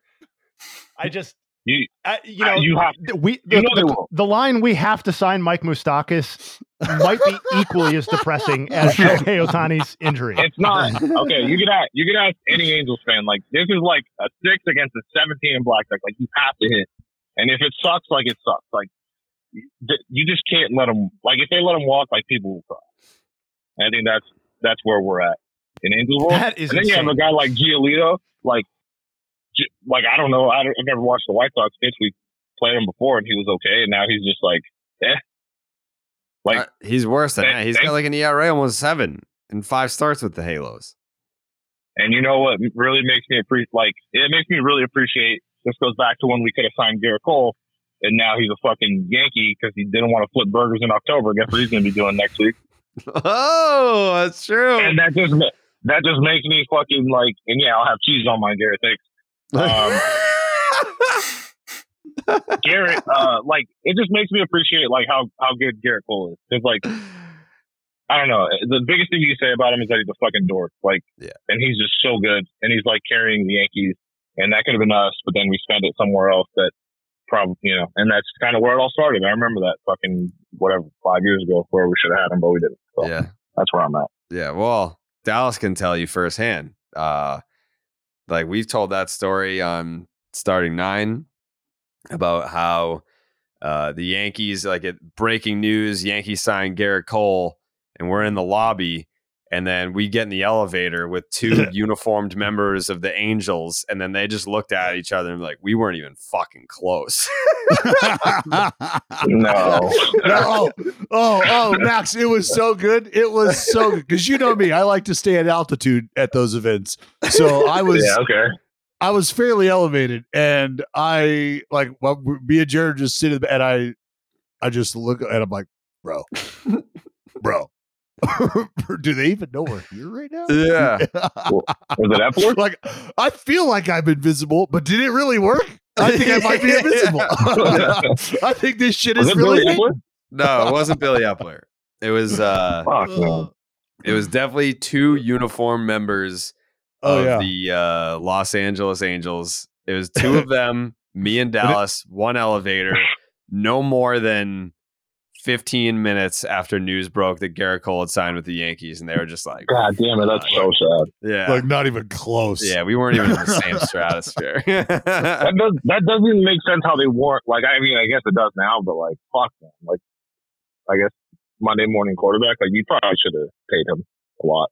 I just, you, uh, you uh, know, you have th- we the, the, the line we have to sign Mike Moustakas might be equally as depressing as Shohei Ohtani's injury. It's not okay. You could ask you could ask any Angels fan. Like this is like a six against a seventeen in blackjack. Like you have to hit, and if it sucks, like it sucks. Like you just can't let them. Like if they let them walk, like people will cry. I think that's that's where we're at in Angels world. That is and then you have a guy like Giolito. Like, like I don't know. I I've never watched the White Sox pitch. We played him before, and he was okay. And now he's just like, eh. Like Uh, he's worse than Thank- that. He's got like an ERA almost seven and five starts with the Halos. And you know what really makes me appreciate, like, it makes me really appreciate, this goes back to when we could have signed Gerrit Cole, and now he's a fucking Yankee because he didn't want to flip burgers in October. Guess what he's going to be doing next week? Oh, that's true. And that just, that just makes me fucking like, and yeah, I'll have cheese on my Garrett. Thanks. Um, Garrett, uh, like, it just makes me appreciate, like, how, how good Gerrit Cole is. Because, like, I don't know. The biggest thing you say about him is that he's a fucking dork. Like, Yeah. and he's just so good. And he's like carrying the Yankees. And that could have been us, but then we spent it somewhere else that probably, you know, and that's kind of where it all started. I remember that fucking, whatever, five years ago where we should have had him, but we didn't. So yeah. that's where I'm at. Yeah, well, Dallas can tell you firsthand. Uh like we've told that story on starting nine about how uh the Yankees like breaking news, Yankees signed Gerrit Cole and we're in the lobby and then we get in the elevator with two uniformed members of the Angels and then they just looked at each other and like we weren't even fucking close. No. oh, oh, oh, Max, it was so good. It was so good because you know me, I like to stay at altitude at those events. So I was, yeah, okay. I was fairly elevated, and I like well, me and Jared just sitting, and I, I just look and I'm like, bro, bro. Do they even know we're here right now? Yeah. Was it Eppler? like I feel like I'm invisible, but did it really work? I think I might be invisible. I think this shit Was is really Billy Eppler? no, it wasn't Billy Eppler. It was uh Fuck. It was definitely two uniform members Oh, of yeah. the uh, Los Angeles Angels. It was two of them, me and Dallas, one elevator, no more than 15 minutes after news broke that Gerrit Cole had signed with the Yankees. And they were just like, God damn it, that's so sad. yeah. like not even close. yeah, we weren't even in the same stratosphere. that does that doesn't even make sense how they weren't like I mean I guess it does now, but like fuck man. Like I guess Monday morning quarterback, like you probably should have paid him a lot.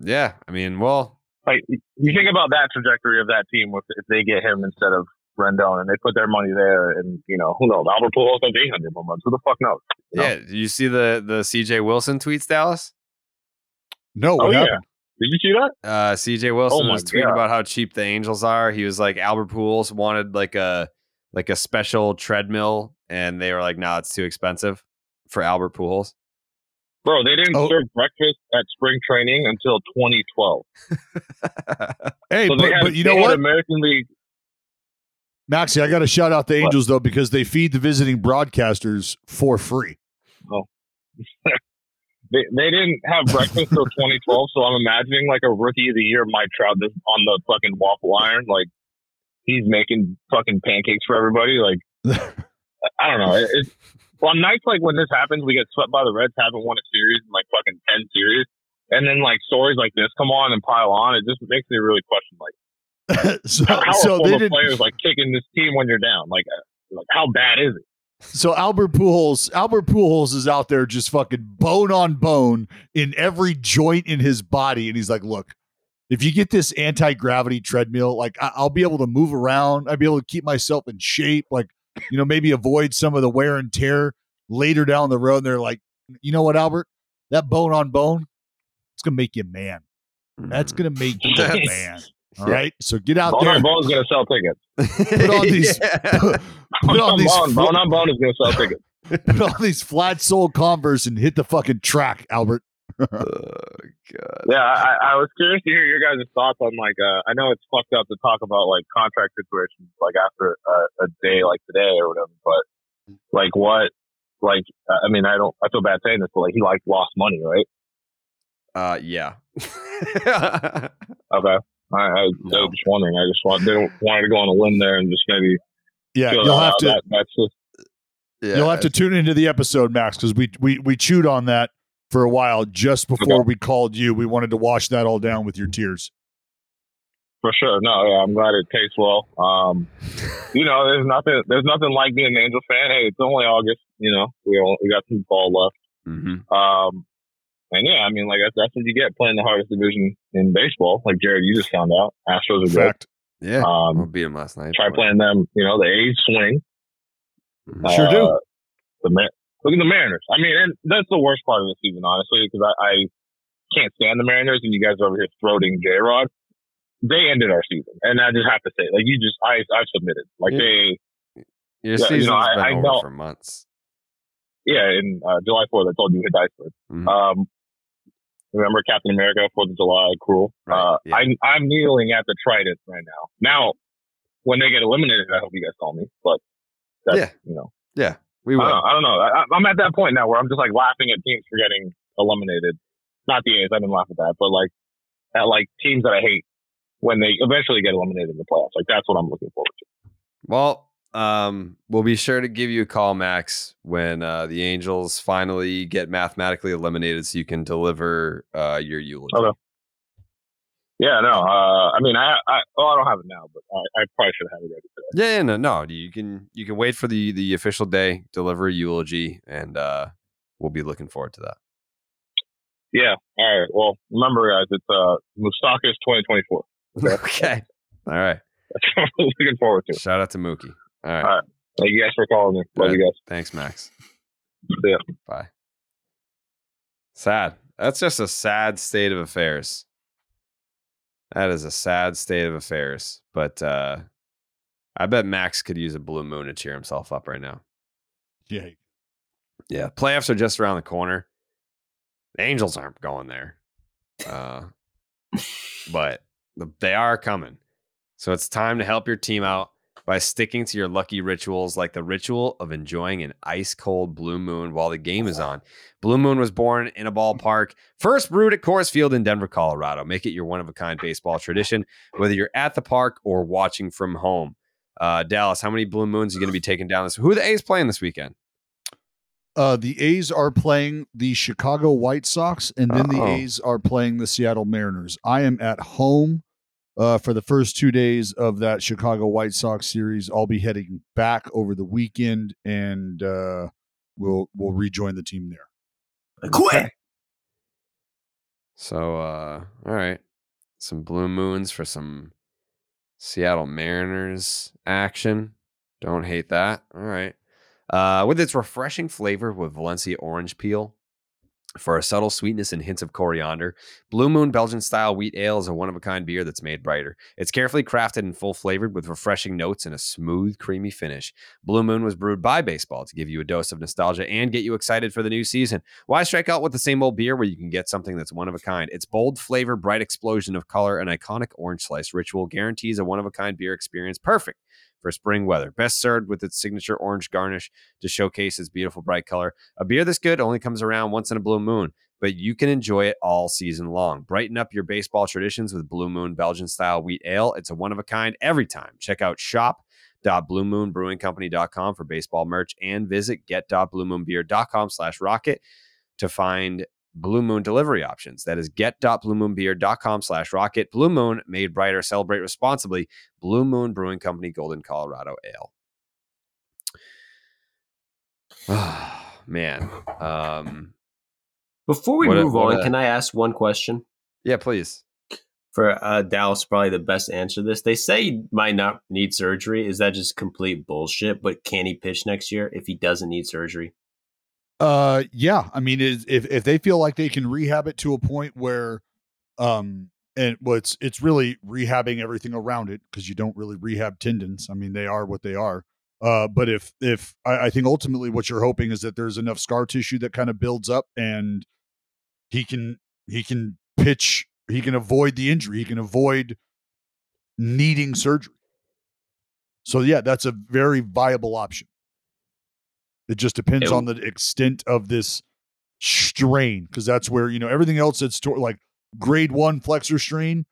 yeah. I mean, well, Like you think about that trajectory of that team with if they get him instead of Rendon and they put their money there and you know, who knows, Albert Pujols has eight hundred home runs. Who the fuck knows? You know? yeah. Did you see the, the CJ Wilson tweets, Dallas? No, Oh yeah. happened? Did you see that? Uh, CJ Wilson Oh was tweeting God. about how cheap the Angels are. He was like Albert Pujols wanted like a like a special treadmill, and they were like, "No, it's too expensive for Albert Pujols." Bro, they didn't Oh. serve breakfast at spring training until 2012. Hey, So but, had, but you know what, American League. Maxie, I got to shout out the What? Angels though because they feed the visiting broadcasters for free. Oh. They, they didn't have breakfast till 2012, so I'm imagining like a rookie of the year Mike Trout this on the fucking waffle iron, like he's making fucking pancakes for everybody. Like I don't know. It, it's on nights like when this happens, we get swept by the Reds, haven't won a series in like fucking ten series, and then like stories like this come on and pile on. It just makes me really question like so, how so they did. players like kicking this team when you're down? Like, uh, like how bad is it? So Albert Pujols, Albert Pujols is out there just fucking bone on bone in every joint in his body, and he's like, "Look, if you get this anti gravity treadmill, like I- I'll be able to move around, I'll be able to keep myself in shape, like you know, maybe avoid some of the wear and tear later down the road." And they're like, "You know what, Albert? That bone on bone, it's gonna make you a man. That's gonna make you a man." All right, so get out Bone there, on Bone's gonna sell tickets. put on these, Yeah. put Bone on on these, Bone, fl- Bone on Bone is gonna sell tickets. put on these flat sole Converse and hit the fucking track, Albert. oh god. Yeah, I, I was curious to hear your guys' thoughts on like. Uh, I know it's fucked up to talk about like contract situations like after a, a day like today or whatever, but like what, like I mean, I don't. I feel bad saying this, but like he like lost money, right? Uh, yeah. okay. I, I, no. I was just wondering. I just want, didn't wanted to go on a limb there and just maybe. Yeah, you'll have to. That, that's just. Yeah, you'll have to tune into the episode, Max, because we we we chewed on that for a while just before okay. we called you. We wanted to wash that all down with your tears. For sure. No, yeah, I'm glad it tastes well. Um, you know, there's nothing there's nothing like being an Angel fan. Hey, it's only August. You know, we all, we got some fall left. Mm-hmm. Um, and yeah, I mean, like that's, that's what you get playing the hardest division in baseball. Like Jared, you just found out Astros are Fact. good. Yeah, um, we beat them last night. Try playing them. You know, the A's swing. Sure do. Uh, The look at the Mariners. I mean, and that's the worst part of the season, honestly, because I, I can't stand the Mariners, and you guys are over here throating J Rod. They ended our season, and I just have to say, like you just, I, I've submitted. Like Yeah. they, Your Yeah, season's you know, I- been I over know- for months. yeah, in uh, July Fourth, I told you hit Diceford. Mhm. Um, remember Captain America, Fourth of July, cruel. Right, uh, yeah. I'm, I'm kneeling at the Trident right now. Now, when they get eliminated, I hope you guys call me. But that's, Yeah. you know, Yeah, we I will. don't know. I don't know. I, I'm at that point now where I'm just like laughing at teams for getting eliminated. Not the A's. I didn't laugh at that, but like at like teams that I hate when they eventually get eliminated in the playoffs. Like that's what I'm looking forward to. Well, um, we'll be sure to give you a call, Max, when uh, the Angels finally get mathematically eliminated, so you can deliver uh, your eulogy. Okay. Yeah, no. Uh, I mean, I, I, oh, I don't have it now, but I, I probably should have it ready today. Yeah, yeah, no, no. You can you can wait for the the official day, deliver a eulogy, and uh, we'll be looking forward to that. Yeah. All right. Well, remember, guys, it's uh, Moustakas 2024. Okay. All right. That's what I'm looking forward to. Shout out to Mookie. All right. All right. Thank you guys for calling me. Love you guys. Thanks, Max. See ya. Bye. Sad. That's just a sad state of affairs. That is a sad state of affairs. But uh I bet Max could use a blue moon to cheer himself up right now. Yeah. Yeah. Playoffs are just around the corner. The Angels aren't going there. Uh but the- they are coming. So it's time to help your team out by sticking to your lucky rituals like the ritual of enjoying an ice cold Blue Moon while the game is on. Blue Moon was born in a ballpark, first brewed at Coors Field in Denver, Colorado. Make it your one of a kind baseball tradition, whether you're at the park or watching from home. Uh, Dallas, how many Blue Moons are you going to be taking down this? Who are the A's playing this weekend? Uh, the A's are playing the Chicago White Sox, and then the Uh-oh. A's are playing the Seattle Mariners. I am at home uh, for the first two days of that Chicago White Sox series. I'll be heading back over the weekend, and uh, we'll we'll rejoin the team there. Quit. So, uh, all right. Some Blue Moons for some Seattle Mariners action. Don't hate that. All right. Uh, with its refreshing flavor with Valencia orange peel for a subtle sweetness and hints of coriander, Blue Moon Belgian style wheat ale is a one of a kind beer that's made brighter. It's carefully crafted and full flavored with refreshing notes and a smooth, creamy finish. Blue Moon was brewed by baseball to give you a dose of nostalgia and get you excited for the new season. Why strike out with the same old beer where you can get something that's one of a kind? Its bold flavor, bright explosion of color, and iconic orange slice ritual guarantees a one of a kind beer experience perfect for spring weather. Best served with its signature orange garnish to showcase its beautiful bright color. A beer this good only comes around once in a blue moon, but you can enjoy it all season long. Brighten up your baseball traditions with Blue Moon Belgian style wheat ale. It's a one of a kind every time. Check out shop.bluemoonbrewingcompany.com for baseball merch and visit get.bluemoonbeer.com slash rocket to find Blue Moon delivery options. That is get.bluemoonbeer.com slash rocket. Blue Moon, made brighter, celebrate responsibly. Blue Moon Brewing Company, Golden, Colorado Ale. Man. Um, Before we What a- move on, a- can I ask one question? yeah, please. For uh, Dallas, probably the best answer to this. They say he might not need surgery. Is that just complete bullshit? But can he pitch next year if he doesn't need surgery? Uh, yeah. I mean, is if if they feel like they can rehab it to a point where, um, and well, it's it's really rehabbing everything around it because you don't really rehab tendons. I mean, they are what they are. Uh, but if if I, I think ultimately what you're hoping is that there's enough scar tissue that kind of builds up and he can he can pitch. He can avoid the injury. He can avoid needing surgery. So yeah, that's a very viable option. It just depends It- on the extent of this strain because that's where you know everything else that's to, like grade one flexor strain.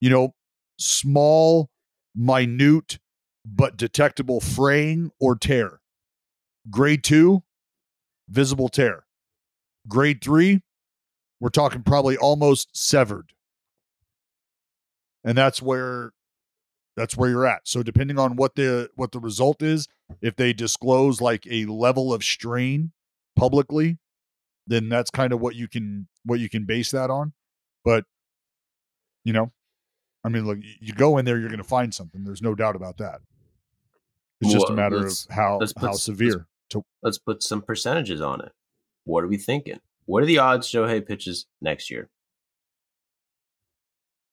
You know, small, minute, but detectable fraying or tear. Grade two, visible tear. Grade three, we're talking probably almost severed. And that's where that's where you're at. So depending on what the what the result is, if they disclose like a level of strain publicly, then that's kind of what you can what you can base that on. But you know, I mean, look, you go in there, you're going to find something. There's no doubt about that. It's just a matter of let's- how let's how severe. To Let's put some percentages on it. What are we thinking? What are the odds Shohei pitches next year?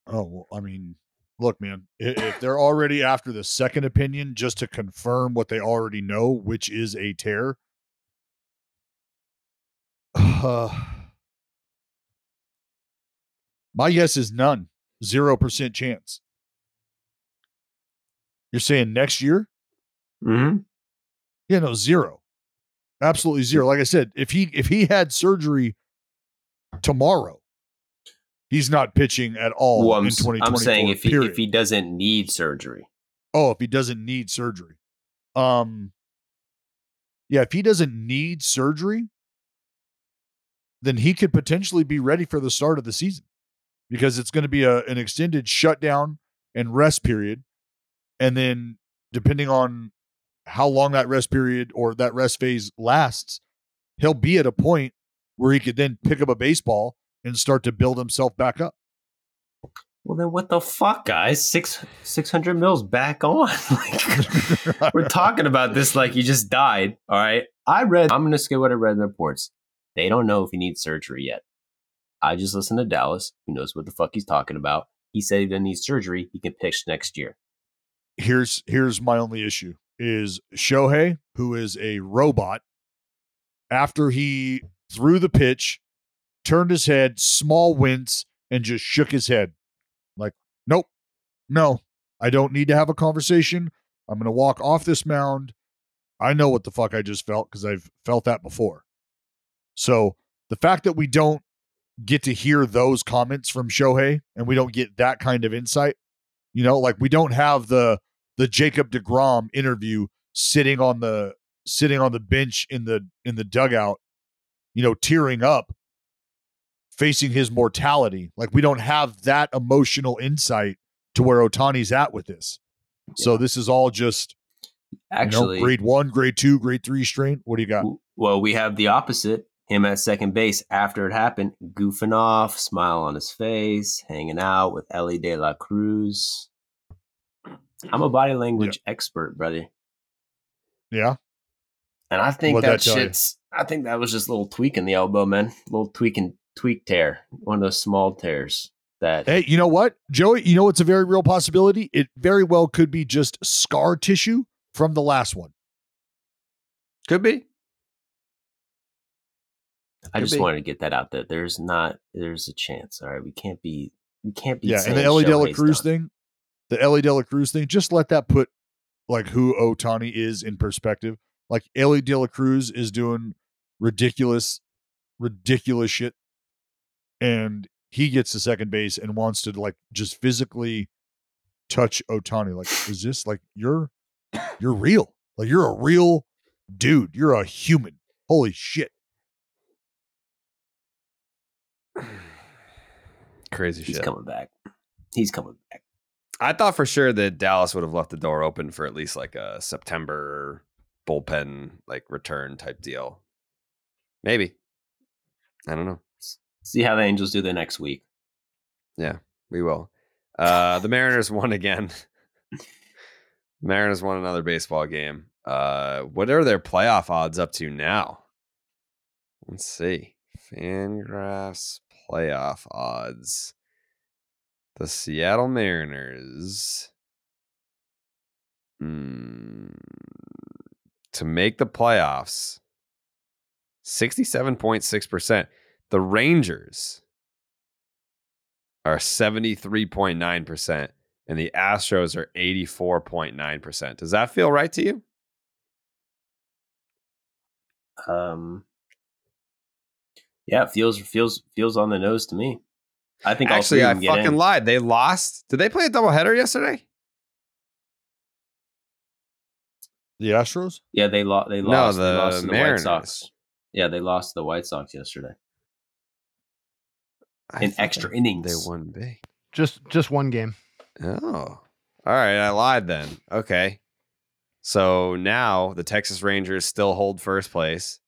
oh, well, I mean, look, man, if they're already after the second opinion just to confirm what they already know, which is a tear. Uh, my guess is none. Zero percent chance. You're saying next year? Mm-hmm. Yeah, no, zero. Absolutely zero. Like I said, if he if he had surgery tomorrow, he's not pitching at all Well, I'm, in 2024. I'm saying if he period. if he doesn't need surgery, oh, if he doesn't need surgery. Um yeah, if he doesn't need surgery, then he could potentially be ready for the start of the season because it's going to be a, an extended shutdown and rest period. And then depending on how long that rest period or that rest phase lasts, he'll be at a point where he could then pick up a baseball and start to build himself back up. well then what the fuck, guys? Six six hundred mils back on. like, we're talking about this like he just died. All right. I read. I'm gonna skip what I read in the reports. They don't know if he needs surgery yet. I just listened to Dallas, who knows what the fuck he's talking about. He said he doesn't need surgery. He can pitch next year. here's here's my only issue is Shohei, who is a robot, after he threw the pitch, turned his head, small wince, and just shook his head. Like, nope, no, I don't need to have a conversation. I'm gonna walk off this mound. I know what the fuck I just felt because I've felt that before. So the fact that we don't get to hear those comments from Shohei and we don't get that kind of insight, you know, like we don't have the the Jacob DeGrom interview sitting on the sitting on the bench in the in the dugout, you know, tearing up, facing his mortality. Like we don't have that emotional insight to where Ohtani's at with this. So this is all just Actually, you know, grade one, grade two, grade three strain. What do you got? Well, we have the opposite. Him at second base after it happened, goofing off, smile on his face, hanging out with Elly De La Cruz. I'm a body language expert, brother. Yeah. And I think What'd that that you? shit's I think that was just a little tweak in the elbow, man. A little tweak and tweak tear. One of those small tears that Hey, you know what, Joey? You know it's a very real possibility? It very well could be just scar tissue from the last one. Could be. I Could just be. wanted to get that out there. There's not there's a chance. All right. We can't be we can't be yeah, saying and the Elly De La Cruz done. thing, the Elly De La Cruz thing, just let that put like who Ohtani is in perspective. Like Elly De La Cruz is doing ridiculous, ridiculous shit, and he gets to second base and wants to like just physically touch Ohtani. Like, is this like you're you're real? Like you're a real dude. You're a human. Holy shit. Crazy He's shit. coming back. He's coming back. I thought for sure that Dallas would have left the door open for at least like a September bullpen like return type deal. Maybe. I don't know. See how the Angels do the next week. Yeah, we will. Uh the Mariners won again. Mariners won another baseball game. Uh what are their playoff odds up to now? Let's see. Fangraphs playoff odds. The Seattle Mariners mm, to make the playoffs 67.6%. The Rangers are 73.9%, and the Astros are 84.9%. Does that feel right to you? Um, yeah, it feels feels feels on the nose to me. I think actually I all three of fucking in. lied. They lost. Did they play a doubleheader yesterday? The Astros? Yeah, they lost. They No, lost. they the lost the Mariners. White Sox. Yeah, they lost to the White Sox yesterday. I In extra they- innings. They won big. Just just one game. Oh. All right, I lied then. Okay. So now the Texas Rangers still hold first place,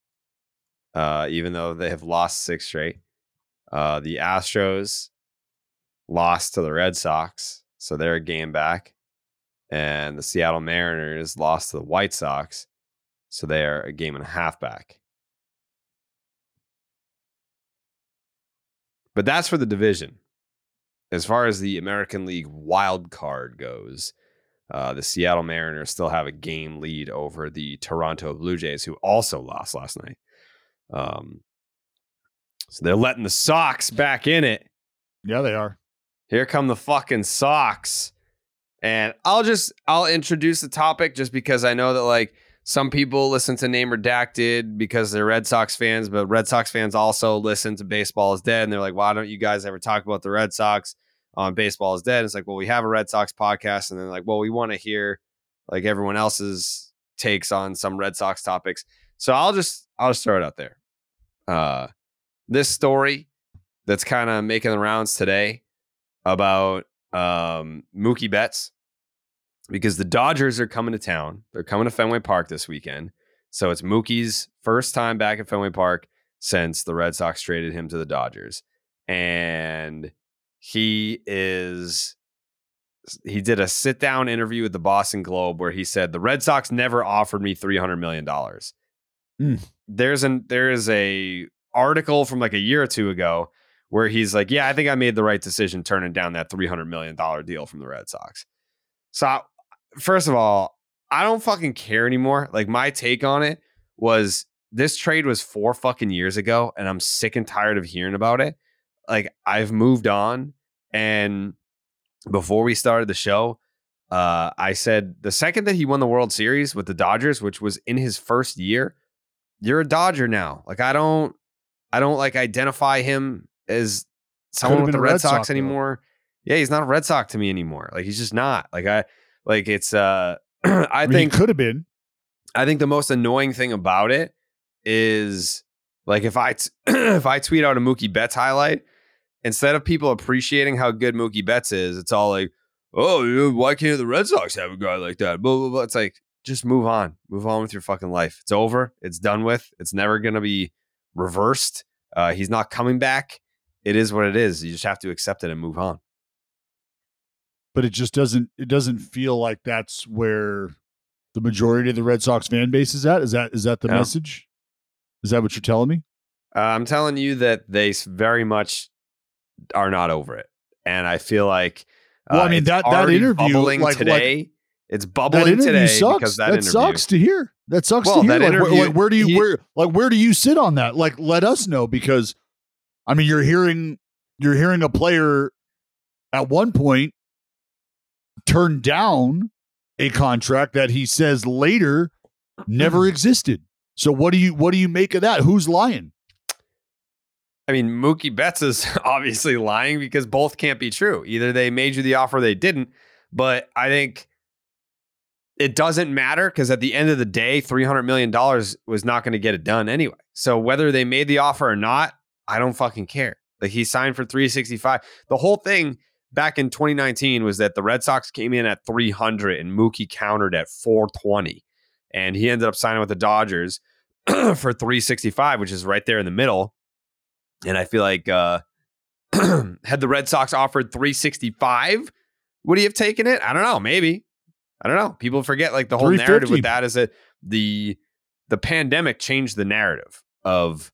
uh, even though they have lost six straight. Uh, the Astros lost to the Red Sox, so they're a game back. And the Seattle Mariners lost to the White Sox, so they are a game and a half back. But that's for the division. As far as the American League wild card goes, uh, the Seattle Mariners still have a game lead over the Toronto Blue Jays, who also lost last night. Um, so they're letting the Sox back in it. Yeah, they are. Here come the fucking Sox. And I'll just I'll introduce the topic just because I know that like some people listen to Name Redacted because they're Red Sox fans, but Red Sox fans also listen to Baseball is Dead, and they're like, why don't you guys ever talk about the Red Sox on Baseball is Dead? It's like, well, we have a Red Sox podcast, and then like, well, we want to hear like everyone else's takes on some Red Sox topics. So I'll just I'll just throw it out there. Uh, this story that's kind of making the rounds today about um, Mookie Betts because the Dodgers are coming to town. They're coming to Fenway Park this weekend. So it's Mookie's first time back at Fenway Park since the Red Sox traded him to the Dodgers. And he is he did a sit down interview with the Boston Globe where he said the Red Sox never offered me 300 million dollars. Mm. There's an there is a article from like a year or two ago where he's like, "Yeah, I think I made the right decision turning down that 300 million dollar deal from the Red Sox." So, I- first of all, I don't fucking care anymore. Like my take on it was this trade was 4 fucking years ago and I'm sick and tired of hearing about it. Like I've moved on and before we started the show, uh, I said the second that he won the World Series with the Dodgers, which was in his first year, you're a Dodger now. Like I don't, I don't like identify him as someone with the Red, Red Sox, Sox, though. anymore. Yeah, he's not a Red Sox to me anymore. Like he's just not. Like I, like it's. uh I, I, mean, think could have been. I think the most annoying thing about it is like if I t- if I tweet out a Mookie Betts highlight, instead of people appreciating how good Mookie Betts is, it's all like, oh, why can't the Red Sox have a guy like that? Blah blah blah. It's like just move on, move on with your fucking life. It's over. It's done with. It's never gonna be reversed. Uh, he's not coming back. It is what it is. You just have to accept it and move on. But it just doesn't it doesn't feel like that's where the majority of the Red Sox fan base is at. Is that is that the Yeah. message? Is that what you're telling me? Uh, I'm telling you that they very much are not over it, and I feel like. Well, I uh, mean, that- that interview, bubbling like- like- today. it's That bubbling today sucks. because that that, interview. sucks to hear. That sucks Well, to hear. that Like, where- interview- like, where do you he- where like where do you sit on that? Like, let us know because, I mean, you're hearing you're hearing a player at one point turn down a contract that he says later never mm-hmm. existed. So what do you what do you make of that? Who's lying? I mean, Mookie Betts is obviously lying because both can't be true. Either they made you the offer, or they didn't. But I think it doesn't matter because at the end of the day, three hundred million dollars was not going to get it done anyway. So whether they made the offer or not, I don't fucking care. Like he signed for three sixty five. The whole thing back in 2019 was that the Red Sox came in at 300 and Mookie countered at 420, and he ended up signing with the Dodgers for 365, which is right there in the middle. And I feel like uh, had the Red Sox offered 365, would he have taken it? I don't know. Maybe. I don't know. People forget like the whole narrative with that is that the the pandemic changed the narrative of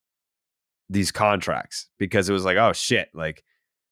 these contracts because it was like, oh shit, like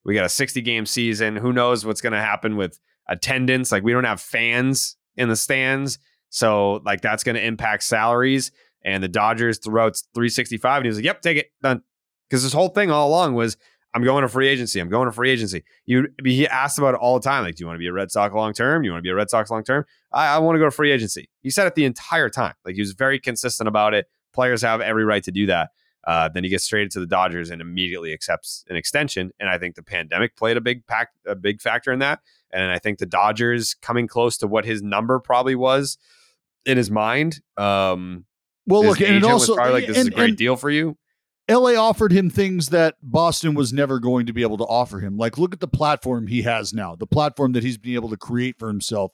we got a 60 game season. Who knows what's going to happen with attendance? Like we don't have fans in the stands. So like that's going to impact salaries. And the Dodgers threw out 365 and he was like, yep, take it. Done. because this whole thing all along was I'm going to free agency. I'm going to free agency. You he asked about it all the time. Like, do you want to be a Red Sox long term? You want to be a Red Sox long term? I, I want to go to free agency. He said it the entire time. Like he was very consistent about it. Players have every right to do that. Uh, then he gets traded to the Dodgers and immediately accepts an extension. And I think the pandemic played a big pack, a big factor in that. And I think the Dodgers coming close to what his number probably was in his mind. Um, well, look, and it agent was also probably like this is a great and- deal for you. LA offered him things that Boston was never going to be able to offer him. Like, look at the platform he has now, the platform that he's been able to create for himself,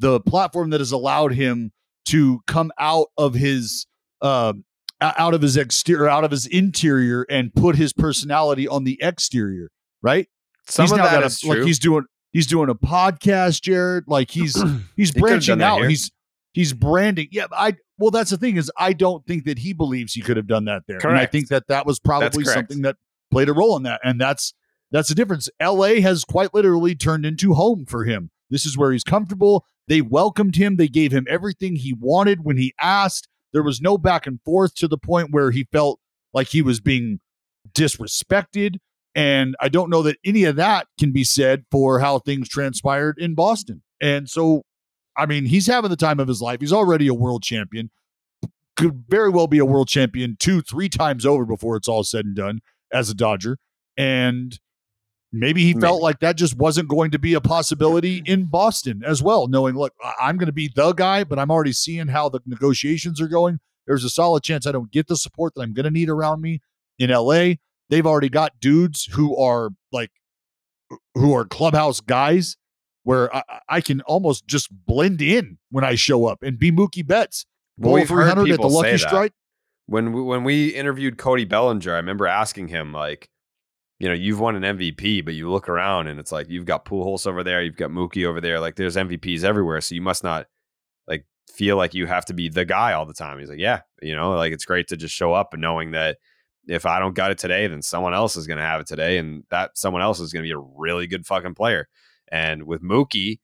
the platform that has allowed him to come out of his uh, out of his exterior, out of his interior, and put his personality on the exterior. Right? Some he's of that is like true. he's doing he's doing a podcast, Jared. Like he's he's He branching that out. here. He's he's branding. Yeah, I well, that's the thing is I don't think that he believes he could have done that there. And I think that that was probably something that played a role in that, and that's that's the difference. L.A. has quite literally turned into home for him. This is where he's comfortable. They welcomed him. They gave him everything he wanted when he asked. There was no back and forth to the point where he felt like he was being disrespected. And I don't know that any of that can be said for how things transpired in Boston. And so, I mean, he's having the time of his life. He's already a world champion. Could very well be a world champion two, three times over before it's all said and done as a Dodger. And maybe he felt like that just wasn't going to be a possibility in Boston as well, knowing, look, I'm going to be the guy, but I'm already seeing how the negotiations are going. There's a solid chance I don't get the support that I'm going to need around me in LA. They've already got dudes who are like, who are clubhouse guys where I, I can almost just blend in when I show up and be Mookie Betts. Well, we've heard 300 at the Lucky. Strike. When we, when we interviewed Cody Bellinger, I remember asking him like, you know, you've won an MVP, but you look around and it's like you've got Pujols over there, you've got Mookie over there, like there's MVPs everywhere, so you must not like feel like you have to be the guy all the time. He's like, yeah, you know, like it's great to just show up and knowing that if I don't got it today, then someone else is going to have it today, and that someone else is going to be a really good fucking player. And with Mookie,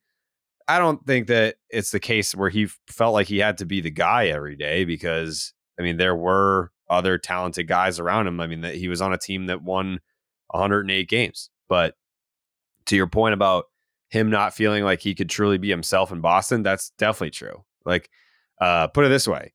I don't think that it's the case where he felt like he had to be the guy every day because I mean there were other talented guys around him. I mean that he was on a team that won 108 games. But to your point about him not feeling like he could truly be himself in Boston, that's definitely true. Like uh put it this way.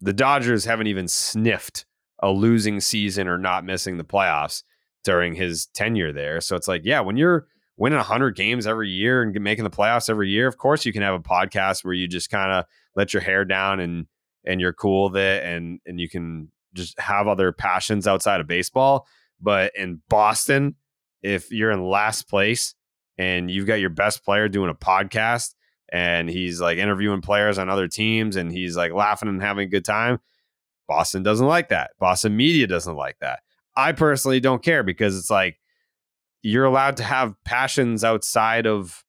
The Dodgers haven't even sniffed a losing season or not missing the playoffs during his tenure there. So it's like, yeah, when you're winning 100 games every year and making the playoffs every year, of course you can have a podcast where you just kind of let your hair down and and you're cool with it and and you can just have other passions outside of baseball. But in Boston, if you're in last place and you've got your best player doing a podcast and he's like interviewing players on other teams and he's like laughing and having a good time, Boston doesn't like that. Boston media doesn't like that. I personally don't care because it's like you're allowed to have passions outside of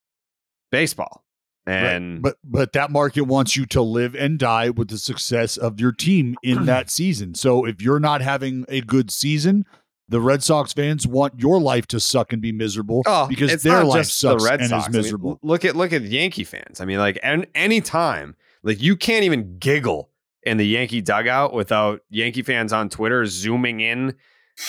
baseball. And but but that market wants you to live and die with the success of your team in that season. So if you're not having a good season, the Red Sox fans want your life to suck and be miserable because Oh, it's their life sucks the Red and Sox. is I mean, miserable. look at look at Yankee fans. I mean, like an, any time, like you can't even giggle in the Yankee dugout without Yankee fans on Twitter zooming in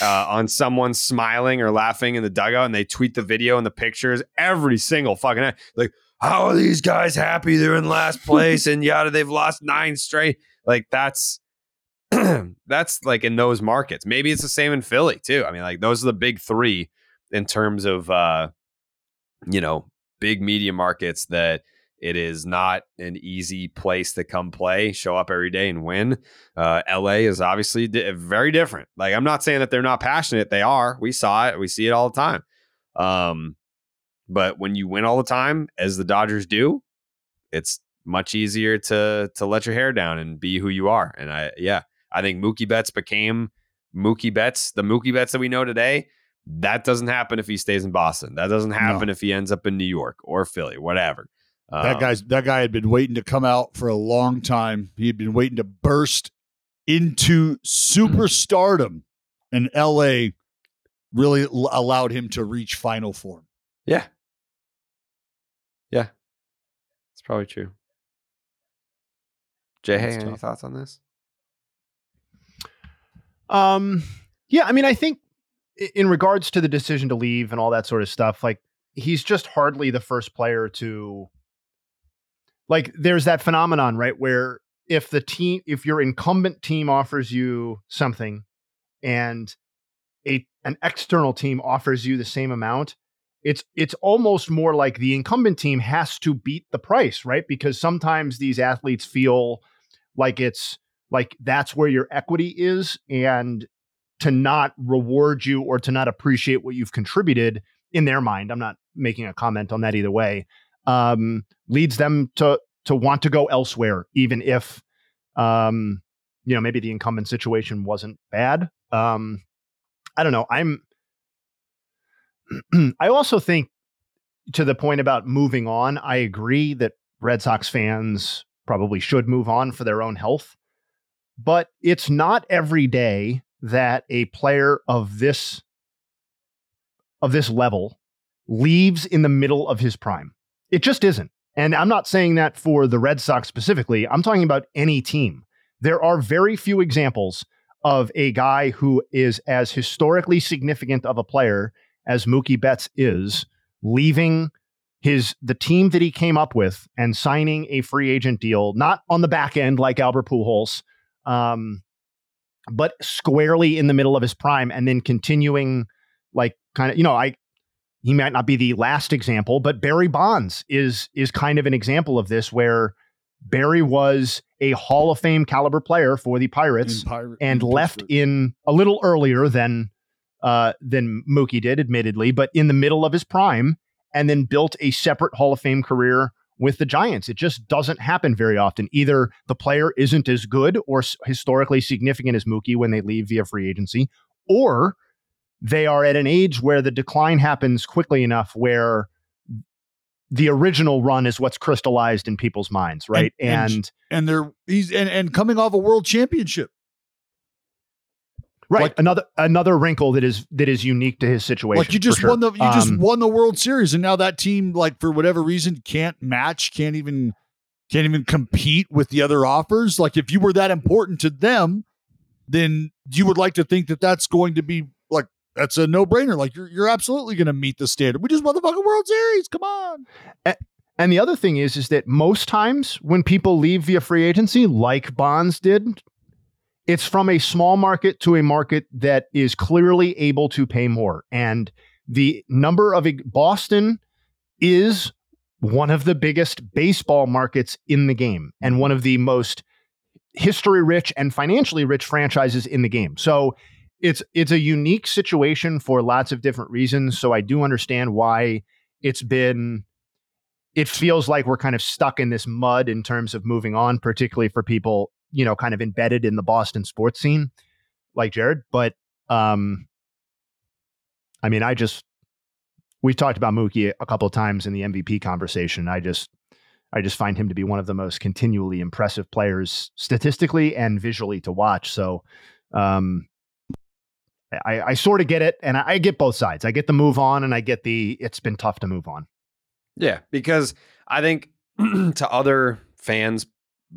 uh, on someone smiling or laughing in the dugout, and they tweet the video and the pictures every single fucking night. Like, how are these guys happy? They're in last place, and yada, they've lost nine straight. Like that's that's like in those markets. Maybe it's the same in Philly too. I mean, like those are the big three in terms of uh, you know, big media markets that it is not an easy place to come play, show up every day and win. Uh, LA is obviously di- very different. Like I'm not saying that they're not passionate. They are. We saw it. We see it all the time. Um, but when you win all the time, as the Dodgers do, it's much easier to to let your hair down and be who you are. And I, yeah, I think Mookie Betts became Mookie Betts, the Mookie Betts that we know today. That doesn't happen if he stays in Boston. That doesn't happen if he ends up in New York or Philly, whatever. that Um, guy's that guy had been waiting to come out for a long time. He had been waiting to burst into superstardom, and LA really l- allowed him to reach final form. Yeah. Yeah. It's probably true. Jay, hey, any tough. thoughts on this? Um, Yeah, I mean, I think in regards to the decision to leave and all that sort of stuff, like he's just hardly the first player to like there's that phenomenon, right, where if the team if your incumbent team offers you something and a an external team offers you the same amount, it's it's almost more like the incumbent team has to beat the price, right? Because sometimes these athletes feel like it's like that's where your equity is and to not reward you or to not appreciate what you've contributed in their mind i'm not making a comment on that either way um, leads them to to want to go elsewhere even if um, you know maybe the incumbent situation wasn't bad um, i don't know i'm i also think to the point about moving on i agree that red sox fans probably should move on for their own health but it's not every day that a player of this of this level leaves in the middle of his prime. It just isn't. And I'm not saying that for the Red Sox specifically. I'm talking about any team. There are very few examples of a guy who is as historically significant of a player as Mookie Betts is leaving his the team that he came up with and signing a free agent deal, not on the back end like Albert Pujols, um, but squarely in the middle of his prime and then continuing like kind of you know i he might not be the last example but barry bonds is is kind of an example of this where barry was a hall of fame caliber player for the pirates Pirate, and left in a little earlier than uh than mookie did admittedly but in the middle of his prime and then built a separate hall of fame career with the Giants. It just doesn't happen very often. Either the player isn't as good or historically significant as Mookie when they leave via free agency, or they are at an age where the decline happens quickly enough where the original run is what's crystallized in people's minds, right? And and, and they're he's and, and coming off a world championship. Right. Like, another another wrinkle that is that is unique to his situation. Like you just sure. won the you um, just won the World Series and now that team like for whatever reason can't match, can't even can't even compete with the other offers. Like if you were that important to them, then you would like to think that that's going to be like that's a no-brainer. Like you're you're absolutely going to meet the standard. We just won the fucking World Series. Come on. And, and the other thing is is that most times when people leave via free agency like Bonds did it's from a small market to a market that is clearly able to pay more. And the number of Boston is one of the biggest baseball markets in the game and one of the most history rich and financially rich franchises in the game. So it's it's a unique situation for lots of different reasons. So I do understand why it's been it feels like we're kind of stuck in this mud in terms of moving on, particularly for people you know, kind of embedded in the Boston sports scene like Jared. But um, I mean, I just we've talked about Mookie a couple of times in the MVP conversation. I just I just find him to be one of the most continually impressive players statistically and visually to watch. So um, I, I sort of get it, and I, I get both sides. I get the move on, and I get the it's been tough to move on. Yeah, because I think to other fans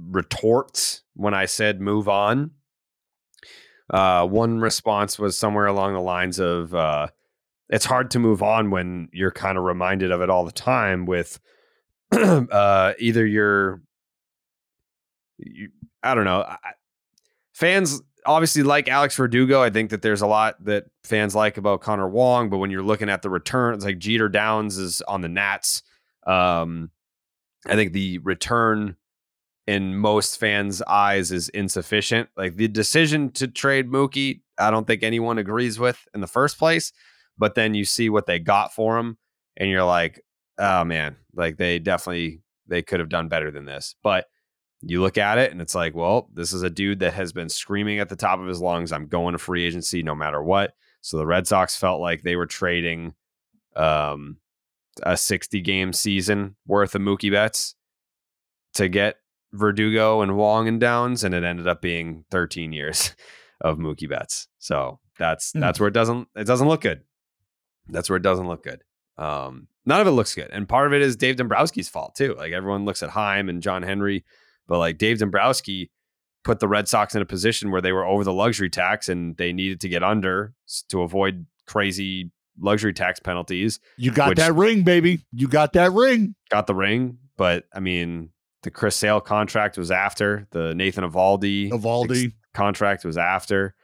retorts when I said move on. Uh, one response was somewhere along the lines of, uh, it's hard to move on when you're kind of reminded of it all the time with uh, either your, you, I don't know, I, fans obviously like Alex Verdugo. I think that there's a lot that fans like about Connor Wong, but when you're looking at the returns, like Jeter Downs is on the Nats. Um, I think the return in most fans' eyes is insufficient. Like the decision to trade Mookie, I don't think anyone agrees with in the first place. But then you see what they got for him, and you're like, oh man, like they definitely they could have done better than this. But you look at it and it's like, well, this is a dude that has been screaming at the top of his lungs, I'm going to free agency no matter what. So the Red Sox felt like they were trading um, a 60 game season worth of Mookie Betts to get Verdugo and Wong and Downs, and it ended up being 13 years of Mookie Betts. So that's mm. that's where it doesn't it doesn't look good. That's where it doesn't look good. Um, none of it looks good, and part of it is Dave Dombrowski's fault too. Like everyone looks at Chaim and John Henry, but like Dave Dombrowski put the Red Sox in a position where they were over the luxury tax and they needed to get under to avoid crazy luxury tax penalties. You got that ring, baby. You got that ring. Got the ring, but I mean, the Chris Sale contract was after the Nathan Eovaldi Eovaldi. ex- contract was after.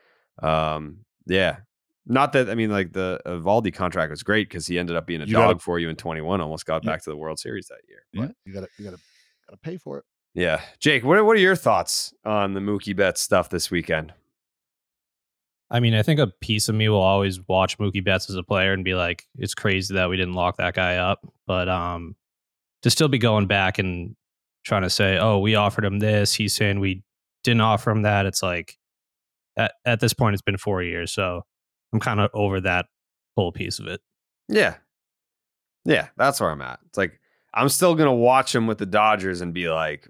Um, yeah, not that I mean, like the Eovaldi contract was great because he ended up being a You dog gotta- for you in 21. Almost got Yeah. back to the World Series that year. Yeah, you gotta you gotta gotta pay for it. Yeah, Jake, what are, what are your thoughts on the Mookie Betts stuff this weekend? I mean, I think a piece of me will always watch Mookie Betts as a player and be like, it's crazy that we didn't lock that guy up. But um, to still be going back and trying to say, oh, we offered him this, he's saying we didn't offer him that. It's like at, at this point, it's been four years. So I'm kind of over that whole piece of it. Yeah, yeah, that's where I'm at. It's like I'm still gonna watch him with the Dodgers and be like,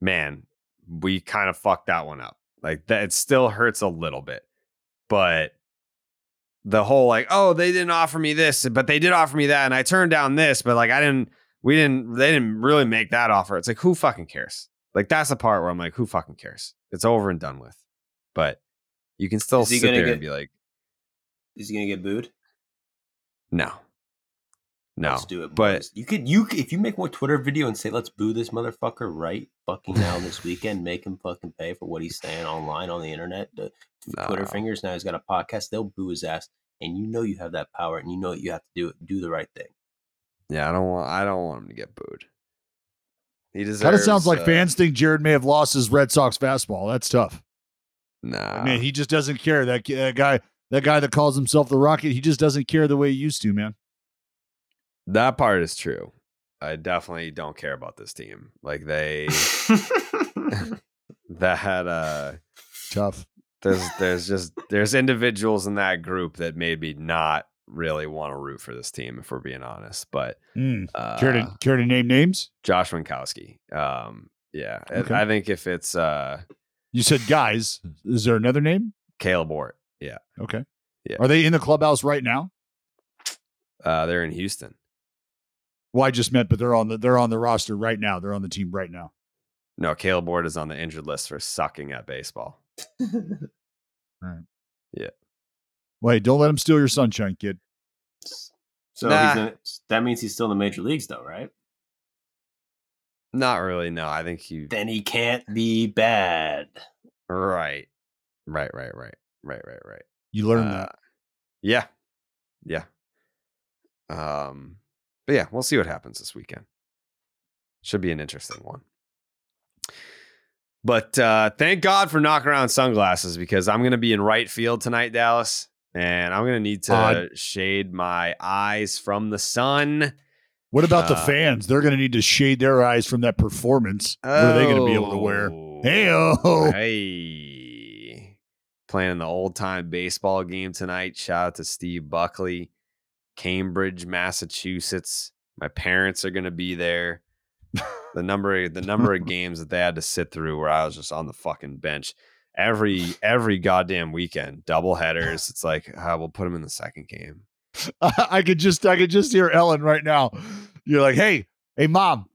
man, we kind of fucked that one up. Like that, it still hurts a little bit, but the whole like, oh, they didn't offer me this, but they did offer me that, and I turned down this, but like I didn't, we didn't, they didn't really make that offer. It's like who fucking cares? Like that's the part where I'm like, who fucking cares? It's over and done with. But you can still sit there get- and be like, Is he gonna get booed? no, no. Let's do it. But boys. you could you if you make one Twitter video and say let's boo this motherfucker right fucking now this weekend, make him fucking pay for what he's saying online on the internet. The Twitter fingers now he's got a podcast. They'll boo his ass, and you know you have that power, and you know you have to do it. Do the right thing. Yeah, I don't want. I don't want him to get booed. He deserves. Kind of sounds like uh, fans think Jared may have lost his Red Sox fastball. That's tough. Nah, I mean, he just doesn't care. That, that guy, that guy that calls himself the Rocket, he just doesn't care the way he used to, man. that part is true. I definitely don't care about this team. Like they that had uh Tough. there's there's just there's individuals in that group that made me not really want to root for this team if we're being honest. But Mm. uh, care to care to name names? Josh Winckowski. Um, yeah, I- Okay. I think if it's uh You said guys. Is there another name? Kaleb Ort, yeah, Okay. Yeah. Are they in the clubhouse right now? uh, they're in Houston. Well, I just meant, but they're on the they're on the roster right now. They're on the team right now. No, Kaleb Ort is on the injured list for sucking at baseball. Right. Yeah. Wait, don't let him steal your sunshine, kid. So Nah. he's gonna, that means he's still in the major leagues, though, right? Not really. No, I think he. Then he can't be bad. Right. Right. Right. Right. Right. Right. Right. You learned Uh, that. Yeah. Yeah. Um. But yeah, we'll see what happens this weekend. Should be an interesting one. But uh, thank God for Knockaround sunglasses because I'm going to be in right field tonight, Dallas, and I'm going to need to Odd. shade my eyes from the sun. What about the uh, fans? They're going to need to shade their eyes from that performance. What are they going to be able to wear? Oh, Hey, Hey. Playing the old time baseball game tonight. Shout out to Steve Buckley, Cambridge, Massachusetts. My parents are going to be there. The number the number of games that they had to sit through where I was just on the fucking bench every every goddamn weekend, double headers. It's like ah, we'll put them in the second game. I could just I could just hear Ellen right now. You're like, hey, hey, mom.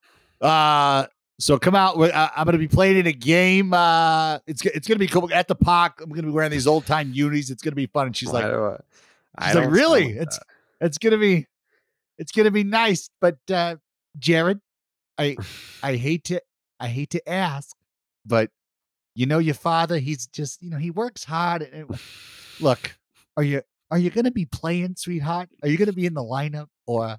Uh, so come out. I- I'm going to be playing in a game. Uh, it's it's going to be cool at the park. I'm going to be wearing these old time unis. It's going to be fun. And she's Why like, I- I she's like, don't really? like It's it's going to be it's to be nice. But uh, Jared, I I hate to I hate to ask, but you know your father. He's just you know he works hard. And look, are you are you going to be playing, sweetheart? Are you going to be in the lineup, or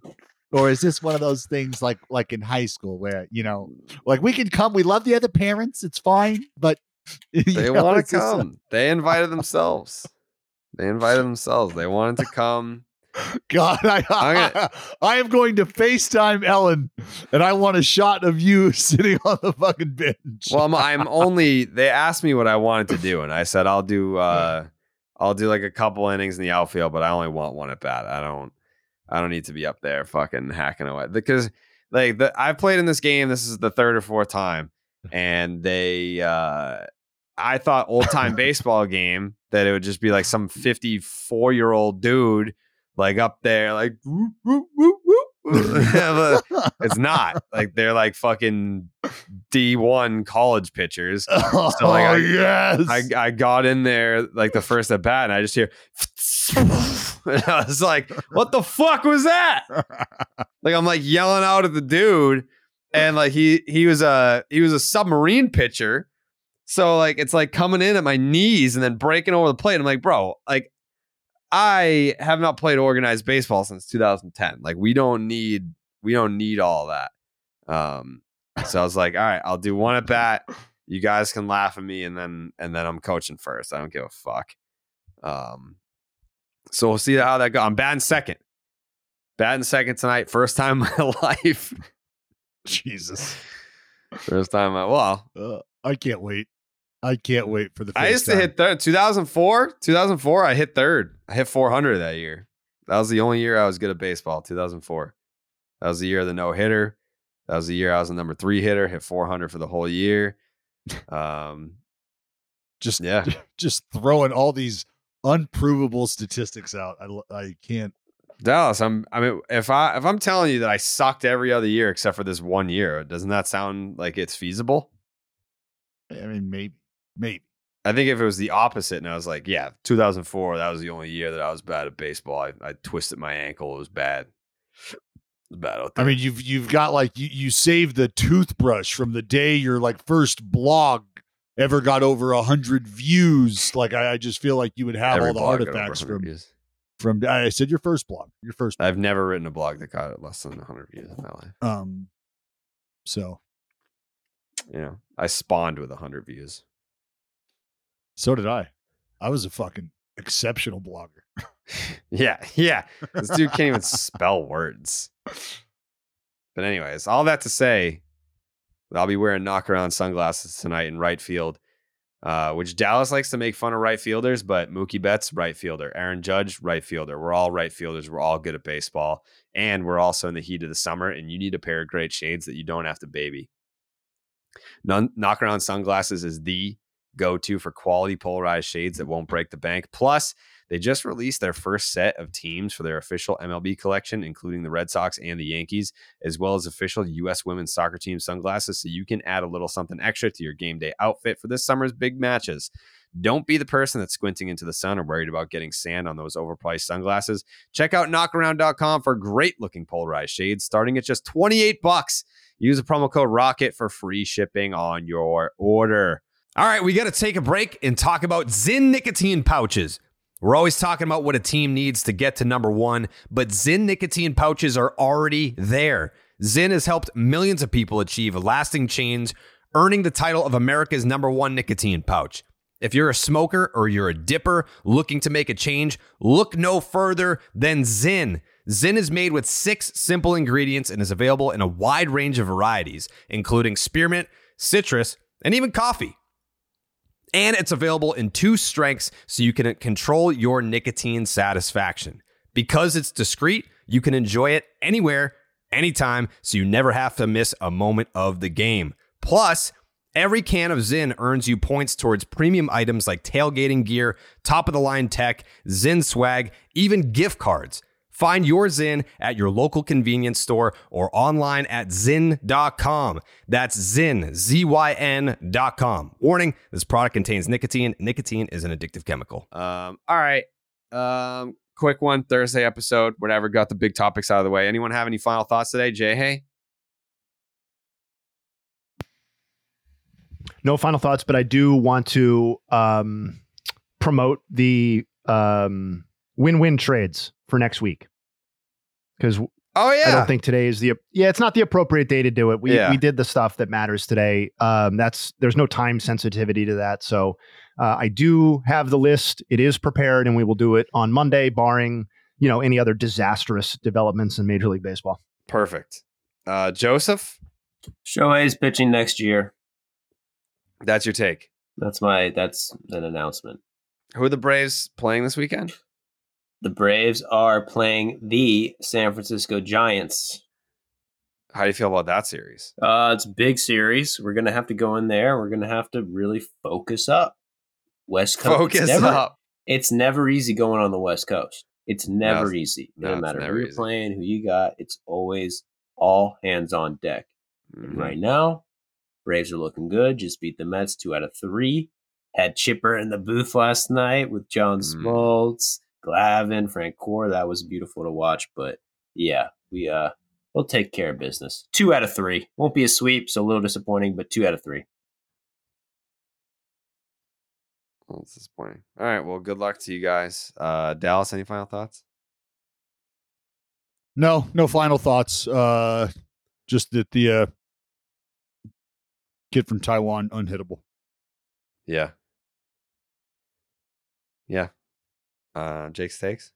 or is this one of those things like like in high school where you know, like we can come, we love the other parents, it's fine, but They want to come. They invited themselves. They invited themselves. They wanted to come. God, I, I, am going to FaceTime Ellen, and I want a shot of you sitting on the fucking bench. Well, I'm, I'm only. They asked me what I wanted to do, and I said I'll do. uh I'll do like a couple innings in the outfield, but I only want one at bat. I don't. I don't need to be up there fucking hacking away because like the, I've played in this game. This is the third or fourth time, and they. uh I thought old time baseball game that it would just be like some 54 year old dude like up there like whoop, whoop, whoop, whoop, it's not like they're like fucking D1 college pitchers. Oh, So like oh, I, yes. I I got in there like the first at bat and I just hear and I was like, what the fuck was that? like I'm like yelling out at the dude and like he he was a he was a submarine pitcher. So like it's like coming in at my knees and then breaking over the plate. I'm like, bro, like I have not played organized baseball since 2010. Like we don't need we don't need all that. Um so I was like, all right, I'll do one at bat. You guys can laugh at me and then and then I'm coaching first. I don't give a fuck. Um so we'll see how that goes. I'm batting second. Batting second tonight. First time in my life. Jesus. First time I well, Uh, I can't wait. I can't wait for the. I used to hit third. 2004, 2004. I hit third. I hit 400 that year. That was the only year I was good at baseball. 2004. That was the year of the no hitter. That was the year I was the number three hitter. Hit 400 for the whole year. Um, just yeah, just throwing all these unprovable statistics out. I I can't. Dallas. I'm. I mean, if I if I'm telling you that I sucked every other year except for this one year, doesn't that sound like it's feasible? I mean, maybe, maybe. I think if it was the opposite, and I was like, yeah, 2004, that was the only year that I was bad at baseball. I, I twisted my ankle. It was bad. It was bad out I mean, you've you've got like you you saved the toothbrush from the day your like first blog ever got over a hundred views. Like I, I just feel like you would have Every all the blog artifacts from views. from. I said your first blog, your first. I've never written a blog that got less than 100 views in my life. Um, so know, I spawned with 100 views. So did I. I was a fucking exceptional blogger. Yeah, yeah. This dude can't even spell words. But anyways, all that to say, I'll be wearing Knockaround sunglasses tonight in right field, uh, which Dallas likes to make fun of right fielders, but Mookie Betts, right fielder. Aaron Judge, right fielder. We're all right fielders. We're all good at baseball. And we're also in the heat of the summer, and you need a pair of great shades that you don't have to baby. None, Knockaround sunglasses is the go to for quality polarized shades that won't break the bank. Plus, they just released their first set of teams for their official MLB collection, including the Red Sox and the Yankees, as well as official U.S. women's soccer team sunglasses, so you can add a little something extra to your game day outfit for this summer's big matches. Don't be the person that's squinting into the sun or worried about getting sand on those overpriced sunglasses. Check out knockaround.com for great looking polarized shades starting at just 28 bucks. Use the promo code ROCKET for free shipping on your order. All right, we got to take a break and talk about ZYN nicotine pouches. We're always talking about what a team needs to get to number one, but ZYN nicotine pouches are already there. ZYN has helped millions of people achieve a lasting change, earning the title of America's number one nicotine pouch. If you're a smoker or you're a dipper looking to make a change, look no further than ZYN. ZYN is made with six simple ingredients and is available in a wide range of varieties, including spearmint, citrus, and even coffee. And it's available in two strengths so you can control your nicotine satisfaction. Because it's discreet, you can enjoy it anywhere, anytime, so you never have to miss a moment of the game. Plus, every can of ZYN earns you points towards premium items like tailgating gear, top of the line tech, ZYN swag, even gift cards. Find your ZYN at your local convenience store or online at zyn.com. That's ZYN, Z Y N.com. Warning this product contains nicotine. Nicotine is an addictive chemical. Um, all right. Um, quick one Thursday episode, whatever. Got the big topics out of the way. Anyone have any final thoughts today? Jay, hey? No final thoughts, but I do want to um, promote the um, win-win trades for next week because oh yeah, I don't think today is the yeah it's not the appropriate day to do it. We Yeah. we did the stuff that matters today. Um, that's there's no time sensitivity to that, so uh, I do have the list. It is prepared, and we will do it on Monday, barring you know any other disastrous developments in Major League Baseball. Perfect. Uh, Joseph, Shohei's pitching next year. that's your take. That's my that's an announcement. Who are the Braves playing this weekend? The Braves are playing the San Francisco Giants. How do you feel about that series? Uh, it's a big series. We're gonna have to go in there. We're gonna have to really focus up. West Coast. Focus it's never, up. It's never easy going on the West Coast. It's never No, easy. no, No, matter who you're easy. playing, who you got, it's always all hands on deck. Mhm. right now, Braves are looking good. Just beat the Mets two out of three. Had Chipper in the booth last night with John Mm. Smoltz, Glavine, Frank Core. That was beautiful to watch. But yeah, we uh we'll take care of business. Two out of three. Won't be a sweep, so a little disappointing, but two out of three. Well, it's disappointing. All right. Well, good luck to you guys. Uh, Dallas, any final thoughts? No, no final thoughts. Uh, just that the uh, kid from Taiwan unhittable. Yeah. Yeah. Uh, Jake's takes.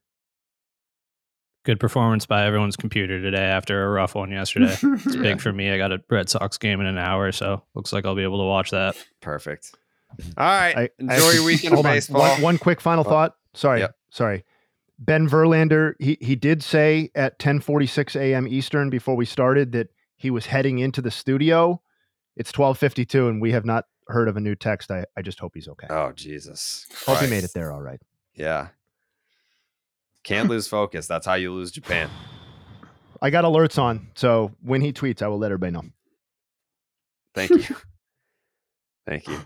Good performance by everyone's computer today after a rough one yesterday. It's Yeah. big for me. I got a Red Sox game in an hour, so looks like I'll be able to watch that. Perfect. All right. I- Enjoy I- your weekend of hold on. One, one quick final Oh, thought. Sorry, yep. sorry. Ben Verlander, he he did say at 10:46 a.m. Eastern before we started that he was heading into the studio. It's 12:52, and we have not heard of a new text. I, I just hope he's okay. Oh, Jesus. hope he made it there all right. Yeah. Can't lose focus. That's how you lose Japan. I got alerts on, so when he tweets, I will let everybody know. Thank you. Thank you.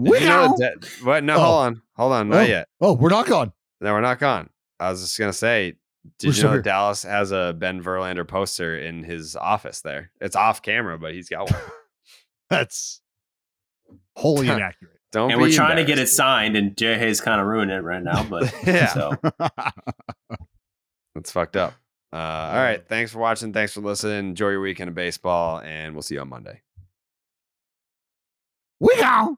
Did you know that De- what? No, Oh. hold on. Hold on. Not oh, yet. Oh, we're not gone. No, we're not gone. I was just gonna say, did We're you know here. Dallas has a Ben Verlander poster in his office there? It's off camera, but he's got one. That's wholly inaccurate. Don't and be we're trying to get it signed, and Jay Hayes kind of ruined it right now. But Yeah. so That's fucked up. Uh, all right. Thanks for watching. Thanks for listening. Enjoy your weekend of baseball, and we'll see you on Monday. we go.